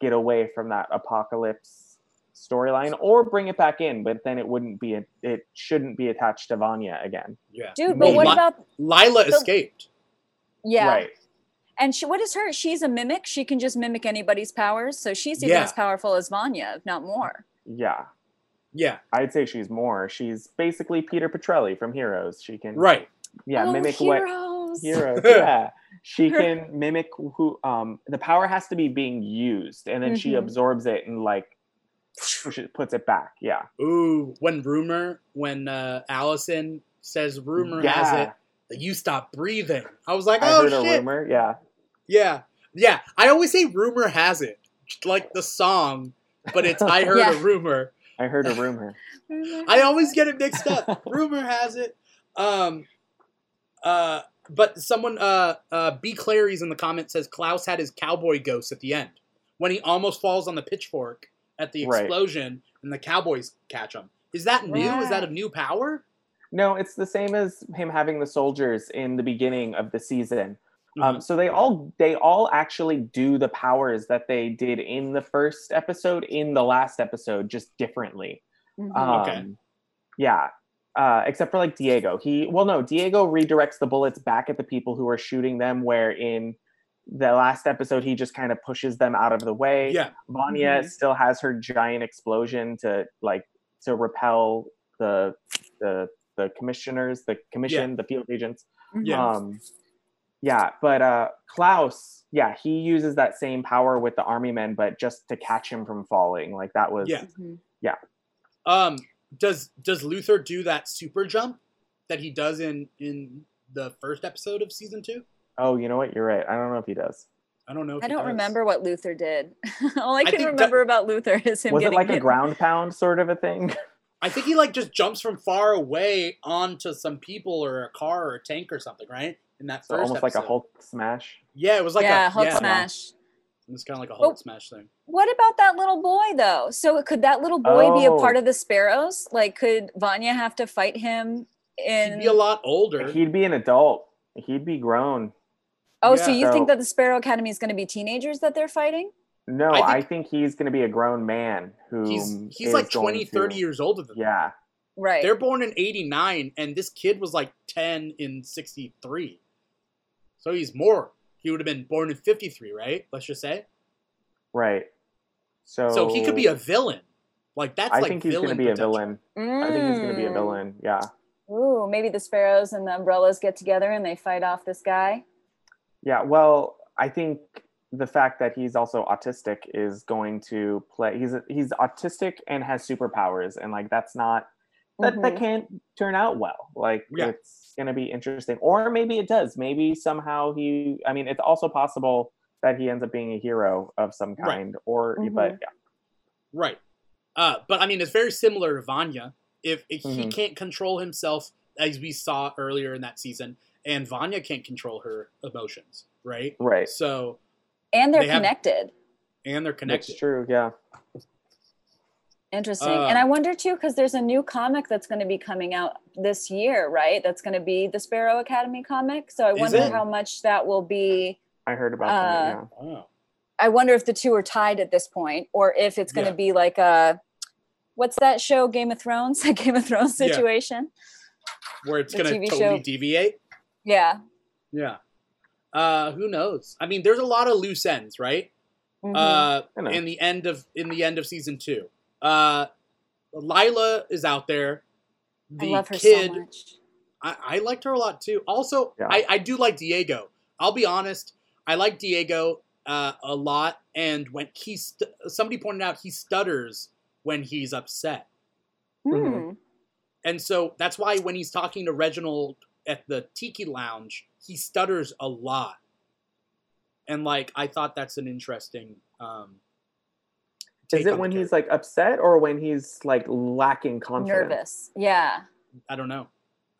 get away from that apocalypse storyline or bring it back in, but then it wouldn't be a, it shouldn't be attached to Vanya again. yeah. dude but Well, what Li- about Lila So- escaped. yeah Right. and she, what is her she's a mimic she can just mimic anybody's powers so she's even Yeah. as powerful as vanya if not more Yeah. Yeah, I'd say she's more. She's basically Peter Petrelli from Heroes. She can right. yeah, oh, mimic what heroes. heroes. yeah. She can mimic who um the power has to be being used and then she Mhm. absorbs it and like pushes, puts it back. Yeah. Ooh, when rumor, when uh, Allison says rumor has it that you stop breathing, I was like, I oh heard a shit. rumor. Yeah. Yeah, yeah. I always say rumor has it, like the song, but it's I heard Yeah. a rumor. I heard a rumor. I always get it mixed up. rumor has it. Um, uh, but someone, uh, uh, B. Clary's in the comments says Klaus had his cowboy ghost at the end when he almost falls on the pitchfork at the Right. explosion, and the cowboys catch him. Is that new? Is that a new power? No, it's the same as him having the soldiers in the beginning of the season. Mm-hmm. Um, so they all they all actually do the powers that they did in the first episode in the last episode, just differently. Mhm. Um, Okay. Yeah. Uh, except for like Diego. He well no, Diego redirects the bullets back at the people who are shooting them, where in the last episode he just kind of pushes them out of the way. yeah, Vanya Mhm. still has her giant explosion to like to repel the the the commissioners, the commission, the field agents. Mhm. Yeah. Um Yeah, but uh Klaus, yeah, he uses that same power with the army men, but just to catch him from falling. Like that was Yeah. Mhm. Um, does does Luther do that super jump that he does in in the first episode of season two? Oh, you know what? You're right. I don't know if he does. I don't know. If I he don't does. remember what Luther did. All I can think that- remember about Luther is him Was it getting like a ground pound sort of a thing? I think he like just jumps from far away onto some people or a car or a tank or something, right? In that So first almost like a. Hulk smash. Yeah, it was like yeah, a Hulk yeah, smash. It was kind of like a Hulk Oh. smash thing. What about that little boy though? So could that little boy be a Oh. part of the Sparrows? Like, could Vanya have to fight him in? He'd be a lot older. He'd be an adult. He'd be grown. oh, so Yeah. you think that the Sparrow Academy is going to be teenagers that they're fighting? No, I I think- think, he's going to be a grown man who He's he's is like going 20, to- 30 years older than them. Yeah, Right. They're born in 89 and this kid was like 10 in 63. So he's more. He would have been born in 53, right? Let's just say. right. So So he could be a villain. Like that's I like think he's going going to be a villain. I think he's going to be a Mm. villain. Yeah, Ooh, maybe the Sparrows and the Umbrellas get together and they fight off this guy. yeah. Well, I think the fact that he's also autistic is going to play. He's he's autistic and has superpowers, and like that's not that that Mhm. can't turn out well. Like Yeah. it's going to be interesting, or maybe it does. Maybe somehow he. I mean, it's also possible that he ends up being a hero of some Right. kind, or Mhm. but yeah, Right. Uh, but I mean, it's very similar to Vanya. If, if he Mhm. can't control himself, as we saw earlier in that season, and Vanya can't control her emotions, right? right. So, And they're They have- connected. and they're connected. That's true. Yeah. Interesting. Uh, and I wonder too, because there's a new comic that's going to be coming out this year, right? That's going to be the Sparrow Academy comic. So I wonder it? how much that will be. I heard about Uh, that. Yeah. Oh. I wonder if the two are tied at this point, or if it's going to Yeah. be like a what's that show, Game of Thrones, a Game of Thrones Yeah. situation. Where it's going to TV totally show. deviate. Yeah. Yeah. Uh, who knows? I mean, there's a lot of loose ends, right? Mhm. Uh, in the end of in the end of season two, uh, Lila is out there. I The love her kid, so much. I, I liked her a lot too. Also, Yeah. I, I do like Diego. I'll be honest. I like Diego uh, a lot, and when he st- somebody pointed out he stutters when he's upset, Mhm. Hmm. and so that's why when he's talking to Reginald at the Tiki Lounge, he stutters a lot. And like, I thought that's an interesting. Um, Is it when he's like upset or when he's like lacking confidence? Nervous. Yeah. I don't know.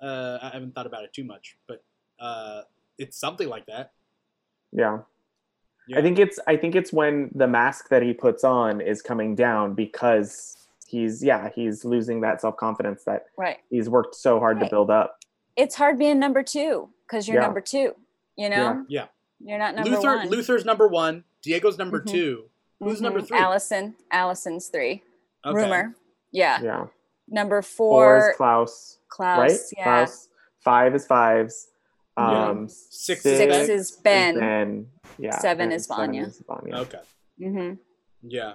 Uh, I haven't thought about it too much, but uh, it's something like that. Yeah. Yeah. I think it's I think it's when the mask that he puts on is coming down because he's yeah, he's losing that self-confidence that Right. he's worked so hard to build up. It's hard being number two because you're Yeah. number two. You know. Yeah. You're not number Luther one. Luther's number one. Diego's number Mhm. two. Who's number Mhm. three? Allison. Allison's three. Okay. Rumor. Yeah. Yeah. Number Four four. is Klaus, Klaus. right? Yeah. Klaus. Five is fives. Um Six Six is is Ben. Ben. Yeah. Seven and is Vanya. is Vanya. Okay. hmm Yeah.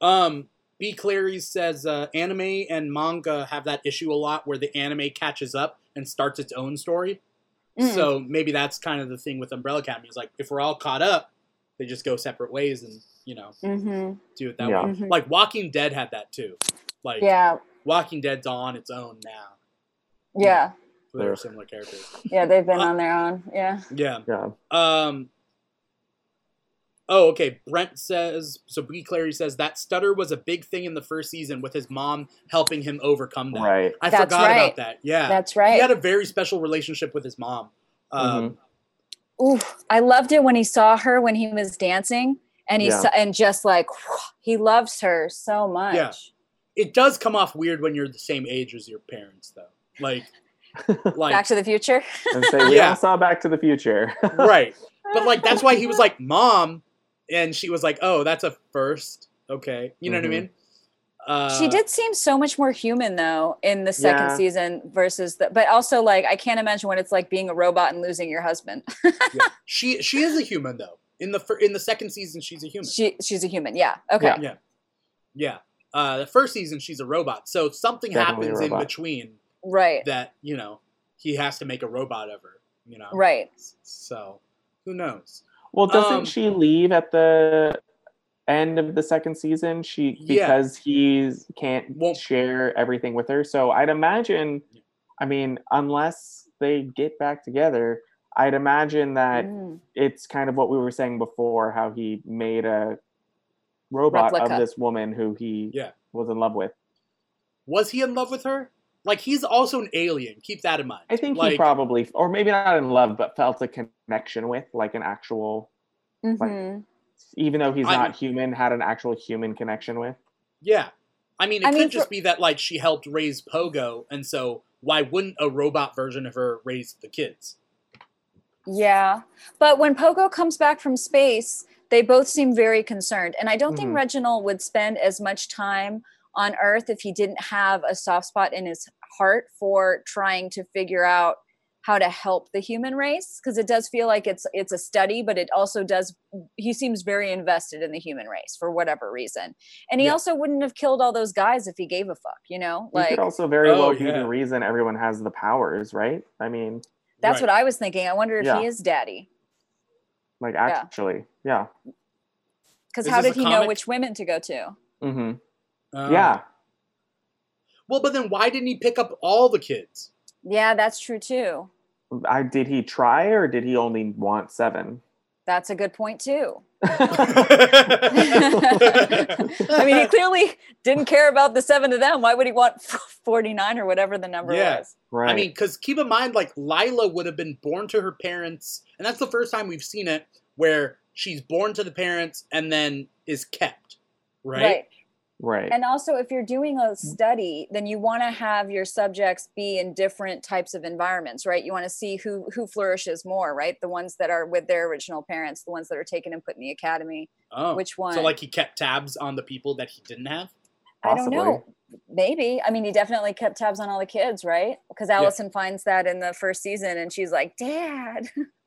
Um. B. Clary says uh, anime and manga have that issue a lot where the anime catches up and starts its own story. Mm. So maybe that's kind of the thing with Umbrella Academy is like if we're all caught up, they just go separate ways and you know hmm do it that Yeah. way. Mhm. Like Walking Dead had that too. Like Yeah. Walking Dead's on its own now. Yeah. They're similar characters. Yeah. They've been Uh, on their own. Yeah. Yeah. Yeah. Um. Oh, okay. Brent says so. B. Clary says that stutter was a big thing in the first season with his mom helping him overcome that. Right. I That's forgot right. about that. Yeah, That's right. he had a very special relationship with his mom. Um, Ooh, I loved it when he saw her when he was dancing, and he Yeah. and just like he loves her so much. Yeah. It does come off weird when you're the same age as your parents, though. Like, like Back to the Future. and say we Yeah. all saw Back to the Future. right. But like that's why he was like, "Mom," and she was like, "Oh, that's a first. Okay, you know what I Mhm. mean?" Uh, she did seem so much more human though in the second Yeah. season versus the but also like I can't imagine what it's like being a robot and losing your husband. Yeah. She she is a human though. In the fir- in the second season, she's a human. she she's a human. Yeah. Okay. Yeah. Yeah. Yeah. Uh, the first season, she's a robot. So something Definitely happens in between Right. that, you know, he has to make a robot of her. You know, Right. So who knows? Well, doesn't Um, she leave at the end of the second season? She Yeah. because he's can't Won't- share everything with her. So I'd imagine, I mean, unless they get back together, I'd imagine that Mm. it's kind of what we were saying before, how he made a robot Replica. of this woman who he Yeah. was in love with. Was he in love with her? Like he's also an alien. Keep that in mind. I think like, he probably, or maybe not in love, but felt a connection with, like an actual, Mhm. even though he's I'm- not human, had an actual human connection with. Yeah. I mean, it I could mean, just for- be that like she helped raise Pogo, and so why wouldn't a robot version of her raise the kids? Yeah. But when Pogo comes back from space, they both seem very concerned. And I don't Mhm. think Reginald would spend as much time on Earth if he didn't have a soft spot in his heart for trying to figure out how to help the human race because it does feel like it's it's a study but it also does he seems very invested in the human race for whatever reason and he Yeah. also wouldn't have killed all those guys if he gave a fuck you know He like could also very Oh, well be yeah. the reason everyone has the powers, right? I mean, that's Right. what i was thinking i wonder if Yeah. he is daddy like actually, yeah. because Is how did a he know which women to go to Mm-hmm. Uh, yeah. Well, but then why didn't he pick up all the kids? Yeah, that's true too. I did he try or did he only want seven? That's a good point too. I I mean, he clearly didn't care about the seven of them. Why would he want 49 or whatever the number Yeah. was? right. I mean, because keep in mind, like Lila would have been born to her parents, and that's the first time we've seen it where she's born to the parents and then is kept, right? right. And also, if you're doing a mm. study, then you want to have your subjects be in different types of environments, right? You want to see who who flourishes more, right? The ones that are with their original parents, the ones that are taken and put in the academy. Oh, Which one? So like he kept tabs on the people that he didn't have. I don't know. Maybe. I mean, he definitely kept tabs on all the kids, right? Because Allison finds that in the first season, and she's like, "Dad."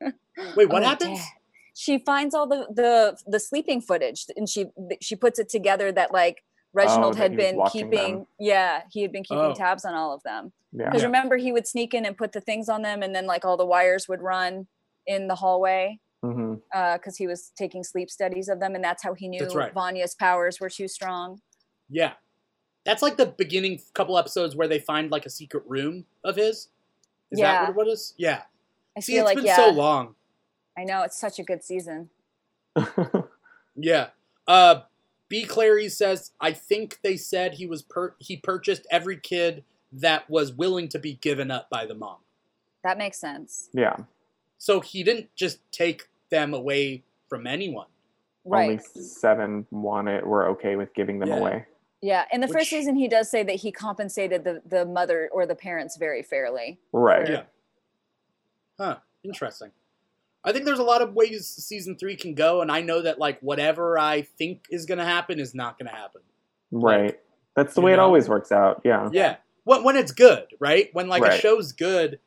Wait, what Oh, happens? Dad. She finds all the the the sleeping footage, and she she puts it together that like Reginald that had been keeping, them. yeah, he had been keeping Oh. tabs on all of them. Yeah. Because Yeah. remember, he would sneak in and put the things on them, and then like all the wires would run in the hallway because he was taking sleep studies of them, and that's how he knew right. Vanya's powers were too strong. Yeah, that's like the beginning couple episodes where they find like a secret room of his. Is Yeah. that what it is? Yeah. I See, feel it's like been yeah, so long. I know it's such a good season. Yeah. Uh B Clary says, I think they said he was per- he purchased every kid that was willing to be given up by the mom. That makes sense, yeah. So he didn't just take them away from anyone. right? Only seven wanted were okay with giving them Yeah. away. Yeah, in the Which- first season, he does say that he compensated the the mother or the parents very fairly. Right. Yeah. Huh. Interesting. I think there's a lot of ways season three can go, and I know that like whatever I think is gonna happen is not gonna happen. Right. That's the you way it always works out. Yeah. Yeah. When when it's good, right? When like a show's good,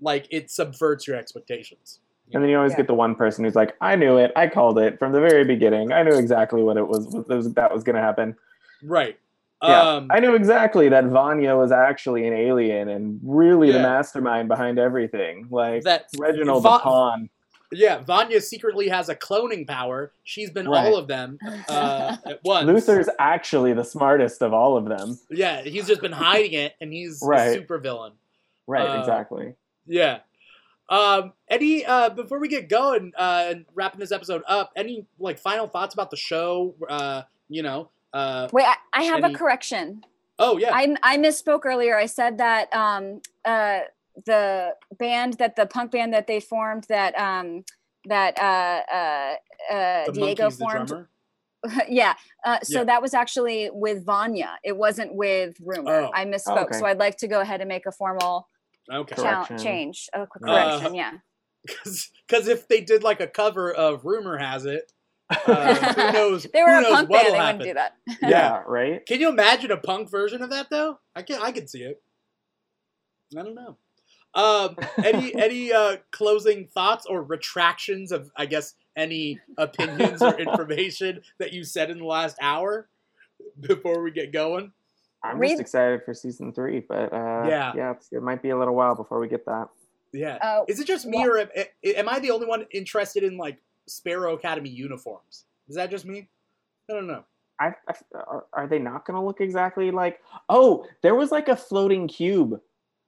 like it subverts your expectations. And then you always Yeah. get the one person who's like, "I knew it. I called it from the very beginning. I knew exactly what it was. What was that was going to happen. Right. Yeah. Um, I knew exactly that Vanya was actually an alien and really the mastermind behind everything. Like that Reginald Va- the pawn. Yeah, Vanya secretly has a cloning power. She's been Right. all of them uh, at once. Luther's actually the smartest of all of them. Yeah, he's just been hiding it, and he's Right. a super villain. Right. Uh, exactly. Yeah. Um, any uh, before we get going uh, and wrapping this episode up, any like final thoughts about the show? Uh, you know. Uh, Wait, I, I have Any- a correction. oh yeah. I I misspoke earlier. I said that um uh the band that the punk band that they formed that um that uh uh uh the Diego monkey's the formed. drummer. yeah. Uh, so Yeah. that was actually with Vanya. It wasn't with Rumor. Oh. I misspoke. okay. So I'd like to go ahead and make a formal Okay. chal- change. A qu- Uh, correction. yeah. Because if they did like a cover of "Rumor Has It," uh, who knows? They were who a punk what'll band. They happen. wouldn't do that. yeah. yeah. Right. Can you imagine a punk version of that though? I can I can see it. I don't know. Um, any any uh, closing thoughts or retractions of I guess any opinions or information that you said in the last hour before we get going? I'm Read- just excited for season three, but uh, Yeah. yeah, it's, it might be a little while before we get that. Yeah. Uh, Is it just me, wha- or am, am I the only one interested in like Sparrow Academy uniforms? Is that just me? I don't know. I, I are, are they not going to look exactly like? Oh, there was like a floating cube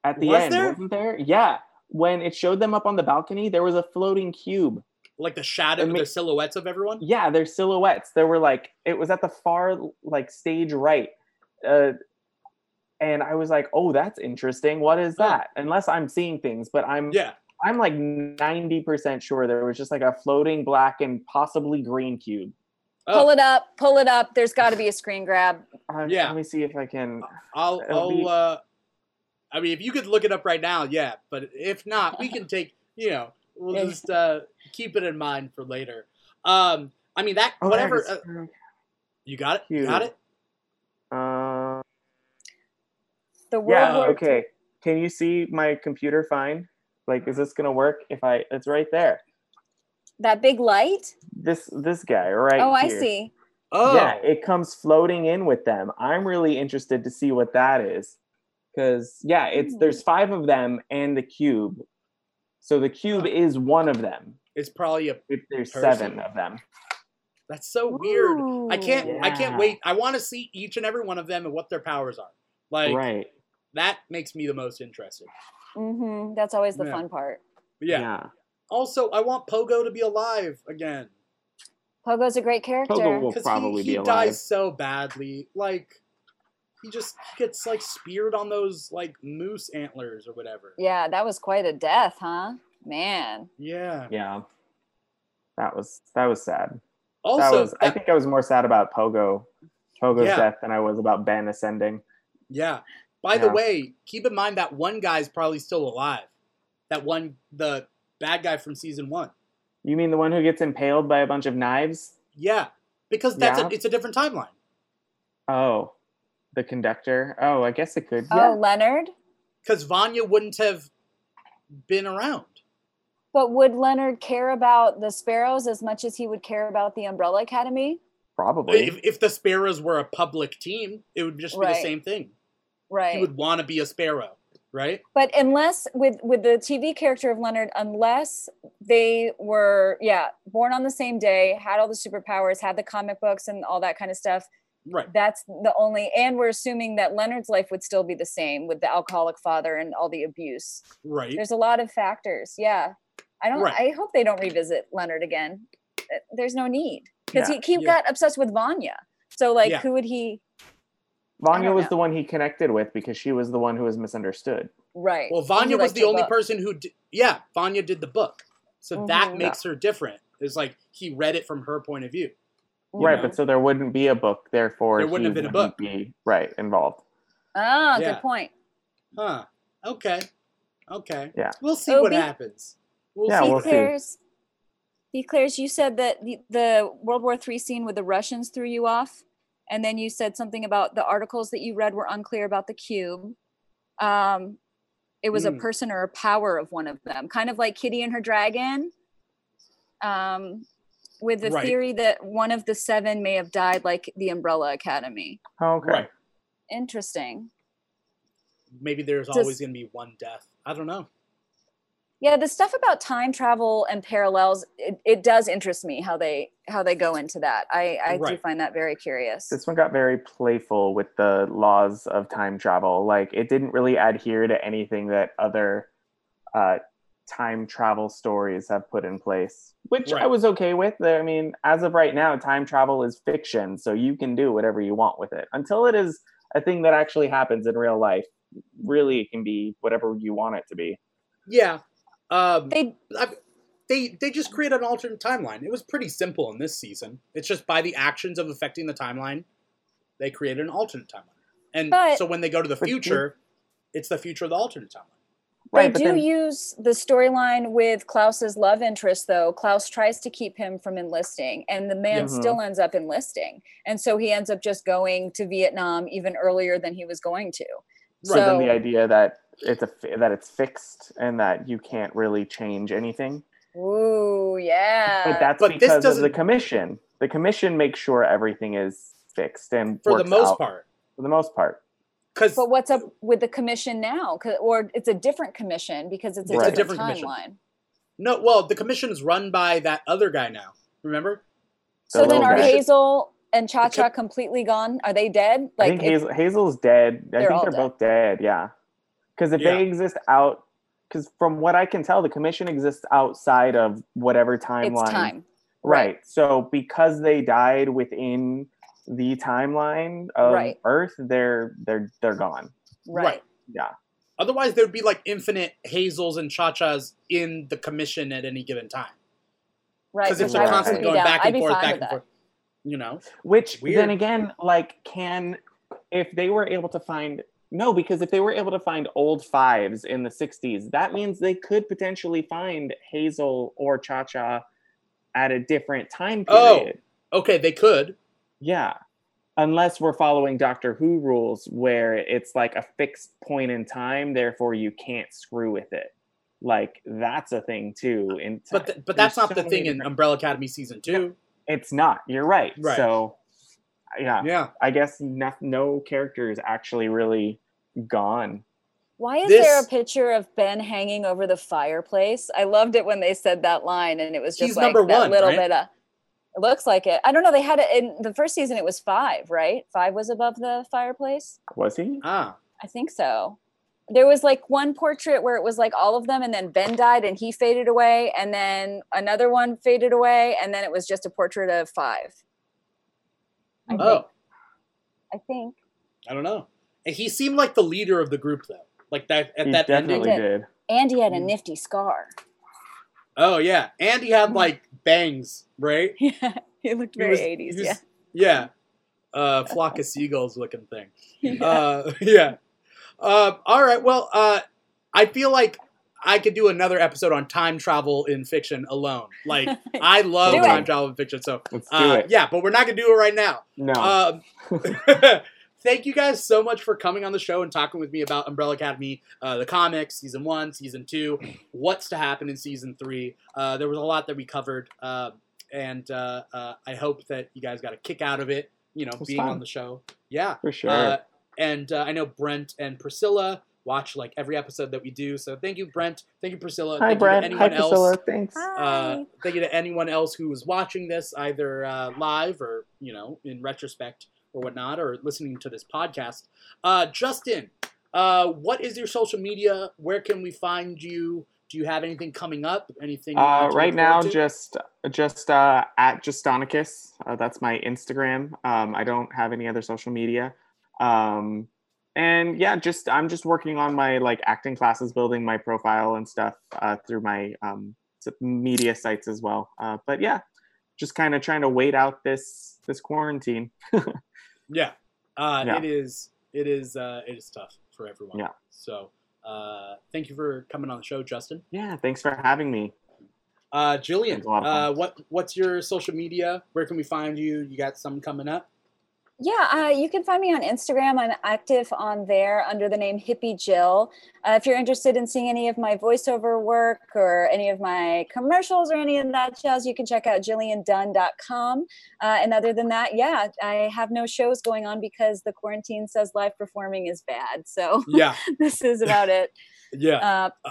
at the Was end, there? wasn't there? Yeah, when it showed them up on the balcony, there was a floating cube. Like the shadow, ma- the silhouettes of everyone. Yeah, their silhouettes. There were like it was at the far like stage right, uh, and I was like, oh, that's interesting. What is that? Unless I'm seeing things, but I'm Yeah. I'm like ninety percent sure there was just like a floating black and possibly green cube. Oh. Pull it up, pull it up. There's got to be a screen grab. Uh, Yeah. Let me see if I can. I'll. I'll. be- Uh, I mean, if you could look it up right now, yeah. But if not, we can take. You know, we'll Yeah. just uh, keep it in mind for later. Um, I mean that Oh, whatever. is. Uh, you got it. You got it. Uh, The World yeah. War Okay. Can you see my computer fine? Like, is this gonna work? If I, it's right there. that big light. This this guy right. oh, I see. Oh, Yeah, it comes floating in with them. I'm really interested to see what that is. Cause yeah, it's Hmm. there's five of them and the cube. So the cube is one of them. it's probably a. If there's Person. seven of them. That's so weird. I can't. Ooh. I can't wait. I want to see each and every one of them and what their powers are. Like right. that makes me the most interested. Mm-hmm. That's always the Yeah. fun part. But yeah. Also, I want Pogo to be alive again Pogo's a great character. Pogo will because probably he, be he dies so badly. Like he just gets like speared on those like moose antlers or whatever. Yeah, that was quite a death, huh? Man. Yeah. Yeah. That was that was sad. Also, that was I think I was more sad about Pogo Pogo's Yeah. death than I was about Ben ascending. yeah. By the way, keep in mind that one guy's probably still alive. That one, the bad guy from season one. You mean the one who gets impaled by a bunch of knives? Yeah, because that's Yeah. a, it's a different timeline. Oh, the conductor. Oh, I guess it could. Oh, Yeah. Leonard. Because Vanya wouldn't have been around. But would Leonard care about the sparrows as much as he would care about the Umbrella Academy? Probably. If, if the Sparrows were a public team, it would just be the same thing. Right. He would want to be a Sparrow, right? But unless with with the TV character of Leonard, unless they were yeah born on the same day, had all the superpowers, had the comic books and all that kind of stuff, Right. that's the only. And we're assuming that Leonard's life would still be the same with the alcoholic father and all the abuse. Right. There's a lot of factors. Yeah, I don't. Right. I hope they don't revisit Leonard again. There's no need because Yeah. he he Yeah. got obsessed with Vanya. So like, Yeah. who would he? Vanya was know. the one he connected with because she was the one who was misunderstood. Right. Well, Vanya was liked the only book. person who, d- yeah, Vanya did the book, so that Mhm. makes her different. It's like he read it from her point of view. Right, know? but so there wouldn't be a book, therefore There wouldn't have been a book. Be, right, involved. Ah, Yeah. good point. Huh. Okay. Okay. Yeah. We'll see Oh, what be- happens. We'll Yeah, see. we'll see. Claire's, B. Claire's, you said that the, the World War III scene with the Russians threw you off. And then you said something about the articles that you read were unclear about the cube. Um, it was Mm. a person or a power of one of them, kind of like Kitty and her dragon. Um, with the Right. theory that one of the seven may have died like the Umbrella Academy. Oh, okay. Right. Interesting. Maybe there's Just- always going to be one death. I don't know. Yeah, the stuff about time travel and parallels, it, it does interest me how they how they go into that. I, I do find that very curious. This one got very playful with the laws of time travel. Like it didn't really adhere to anything that other uh, time travel stories have put in place, which I was okay with. I mean, as of right now, time travel is fiction, so you can do whatever you want with it. Until it is a thing that actually happens in real life, really, it can be whatever you want it to be. Yeah. Um, They I, they they just created an alternate timeline. It was pretty simple in this season. It's just by the actions of affecting the timeline, they created an alternate timeline. And But- so when they go to the future, it's the future of the alternate timeline. they but do then- use the storyline with Klaus's love interest though. Klaus tries to keep him from enlisting and the man Mhm. still ends up enlisting. And so he ends up just going to Vietnam even earlier than he was going to. Right. then So the idea that it's a that it's fixed and that you can't really change anything. ooh, yeah. But that's but this because of the commission. The commission makes sure everything is fixed and For the most out part. For the most part, because But what's up with the commission now? Or it's a different commission because it's a It's a different, different timeline. no, well, the commission is run by that other guy now. Remember? So then little are guy. Hazel and Cha Cha completely gone? Are they dead? Like I think it- Hazel, Hazel's dead. I think all they're dead. both dead. Yeah, because if Yeah. they exist out, because from what I can tell, the commission exists outside of whatever timeline. it's time. Right. So because they died within the timeline of Right. Earth, they're they're they're gone. Right. Yeah. Otherwise, there'd be like infinite Hazels and Cha-Chas in the commission at any given time. Right. Because if which they're constantly going down. back and forth, back and that. forth, you know? Which Weird. then again, like, can if they were able to find no, because if they were able to find old fives in the '60s, that means they could potentially find Hazel or Cha Cha at a different time period. Oh. period. Okay, they could. Yeah. Unless we're following Doctor Who rules where it's like a fixed point in time, therefore you can't screw with it. Like that's a thing too. In But th- but there's that's not so the thing in Umbrella Academy season two. It's not. You're right. Right. So, yeah, Yeah. I guess no, no character is actually really gone. Why is This- there a picture of Ben hanging over the fireplace? I loved it when they said that line, and it was just He's like number that one, little right? bit of. It looks like it. I don't know. They had it in the first season. It was five, right? Five was above the fireplace. Was he? Ah. I think so. There was like one portrait where it was like all of them, and then Ben died and he faded away, and then another one faded away, and then it was just a portrait of five. I Oh, think. I think. I don't know. And he seemed like the leader of the group though. Like that at he that ending. definitely did. And he had Mm. a nifty scar. Oh yeah, and he had like bangs, right? Yeah, he looked very 80s. yeah. Yeah. Uh, flock of seagulls looking thing. Yeah. Uh, yeah. Uh, all right. Well, uh, I feel like I could do another episode on time travel in fiction alone. Like I love Do it. time travel in fiction. So Let's do uh, it. yeah, but we're not gonna do it right now. No. Um, thank you guys so much for coming on the show and talking with me about Umbrella Academy, uh, the comics, season one, season two, what's to happen in season three. Uh, there was a lot that we covered, uh, and uh, uh, I hope that you guys got a kick out of it. You know, was being fun. on the show. Yeah, For sure. uh, and uh, I know Brent and Priscilla watch like every episode that we do. So thank you, Brent. Thank you, Priscilla. Hi, thank Brent. You to Hi, anyone else. Priscilla. Thanks. Uh, Hi. thank you to anyone else who was watching this, either uh, live or you know in retrospect or whatnot, or listening to this podcast. Uh, Juston, uh, what is your social media? Where can we find you? Do you have anything coming up? Anything? Uh, right now, to? just just uh, at Justonicus. Uh, that's my Instagram. Um, I don't have any other social media. Um, and yeah, just I'm just working on my like acting classes, building my profile and stuff uh, through my um, media sites as well. Uh, but yeah, just kind of trying to wait out this this quarantine. yeah, uh, Yeah. it is. It is. Uh, it is tough for everyone. Yeah. So, uh, thank you for coming on the show, Juston. Yeah, thanks for having me. Uh, Jillian, It's a lot of uh, what what's your social media? Where can we find you? You got some coming up? Yeah, uh, you can find me on Instagram. I'm active on there under the name Hippie Jill. Uh, if you're interested in seeing any of my voiceover work or any of my commercials or any of that jazz, you can check out jilliandunn.com. Uh, and other than that, yeah, I have no shows going on because the quarantine says live performing is bad. So Yeah, this is about it. yeah. Uh,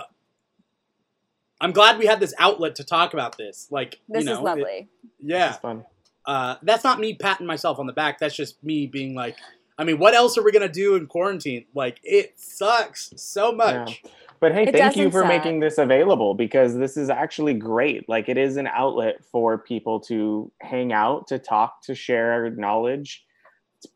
I'm glad we had this outlet to talk about this. Like, this you know, is it- lovely. yeah. It's fun. Uh, that's not me patting myself on the back. That's just me being like, I mean, what else are we gonna do in quarantine? Like, it sucks so much. But hey, It thank you for suck. making this available because this is actually great. Like it is an outlet for people to hang out, to talk, to share knowledge.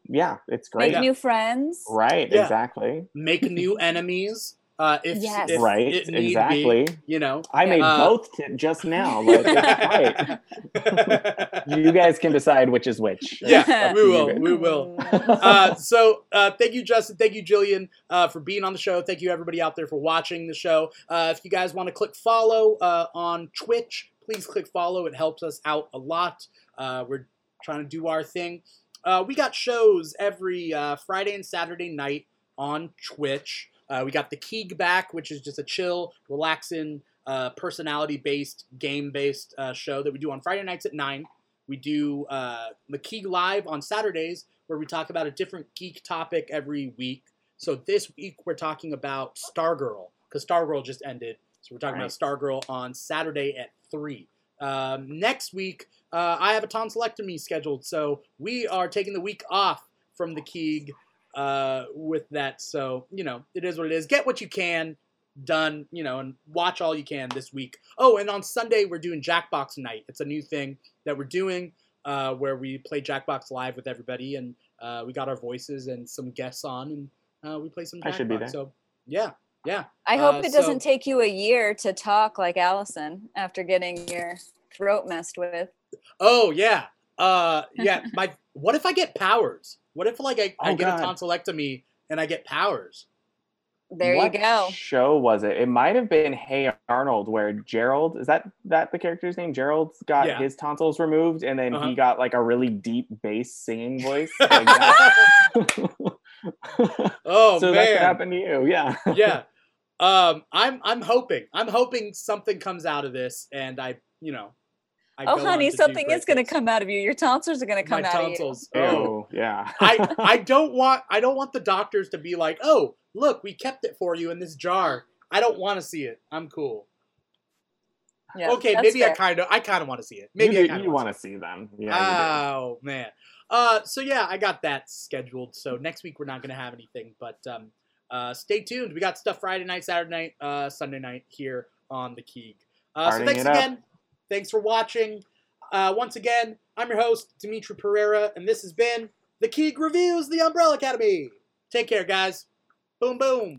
Yeah, it's great. Make new friends. Right, Yeah. exactly. Make new enemies. Uh, if, Yes. if right, it need exactly. Be, you know. I made Uh, both t- just now. Like, it's right. You guys can decide which is which. yeah, we will. We will. uh, so uh, thank you, Juston. Thank you, Jillian, uh, for being on the show. Thank you, everybody out there, for watching the show. Uh, if you guys want to click follow uh, on Twitch, please click follow. It helps us out a lot. Uh, we're trying to do our thing. Uh, we got shows every uh, Friday and Saturday night on Twitch. Uh, we got the Keeg back, which is just a chill, relaxing, uh, personality-based, game-based uh, show that we do on Friday nights at nine. We do uh, the Keeg Live on Saturdays, where we talk about a different geek topic every week. So this week we're talking about Stargirl because Stargirl just ended. So we're talking Right. about Stargirl on Saturday at three. Um, next week uh, I have a tonsillectomy scheduled, so we are taking the week off from the Keeg uh, with that. So you know it is what it is. Get what you can done, you know, and watch all you can this week. Oh, and on Sunday we're doing Jackbox night. It's a new thing that we're doing uh, where we play Jackbox live with everybody, and uh, we got our voices and some guests on, and uh, we play some Jackbox. I should be there. So yeah, yeah. I hope Uh, it doesn't so- take you a year to talk like Allison after getting your throat messed with. Oh yeah, uh, yeah. My what if I get powers? What if like I, I Oh, get a God. tonsillectomy and I get powers? There what you go. Show was it? It might have been Hey Arnold, where Gerald is that that the character's name? Gerald's got Yeah. his tonsils removed, and then Uh-huh. he got like a really deep bass singing voice. Like oh so that man, could happen to you. Yeah. yeah. Um, I'm I'm hoping I'm hoping something comes out of this, and I you know. I Oh, honey, something is going to come out of you. Your tonsils are going to come My out tonsils. Ew, Oh, yeah. I I don't want I don't want the doctors to be like, oh, look, we kept it for you in this jar. I don't want to see it. I'm cool. Yeah, okay, that's maybe I kind of I kind of want to see it. Maybe you, I do- you want to see them. Yeah. Oh man. Uh, so yeah, I got that scheduled. So next week we're not gonna have anything, but um, uh, stay tuned. We got stuff Friday night, Saturday night, uh, Sunday night here on the Keeg. Uh, so Partying thanks it up. Thanks for watching. Uh, once again, I'm your host Dimithri Perera, and this has been the Keeg Reviews, the Umbrella Academy. Take care, guys. Boom, boom.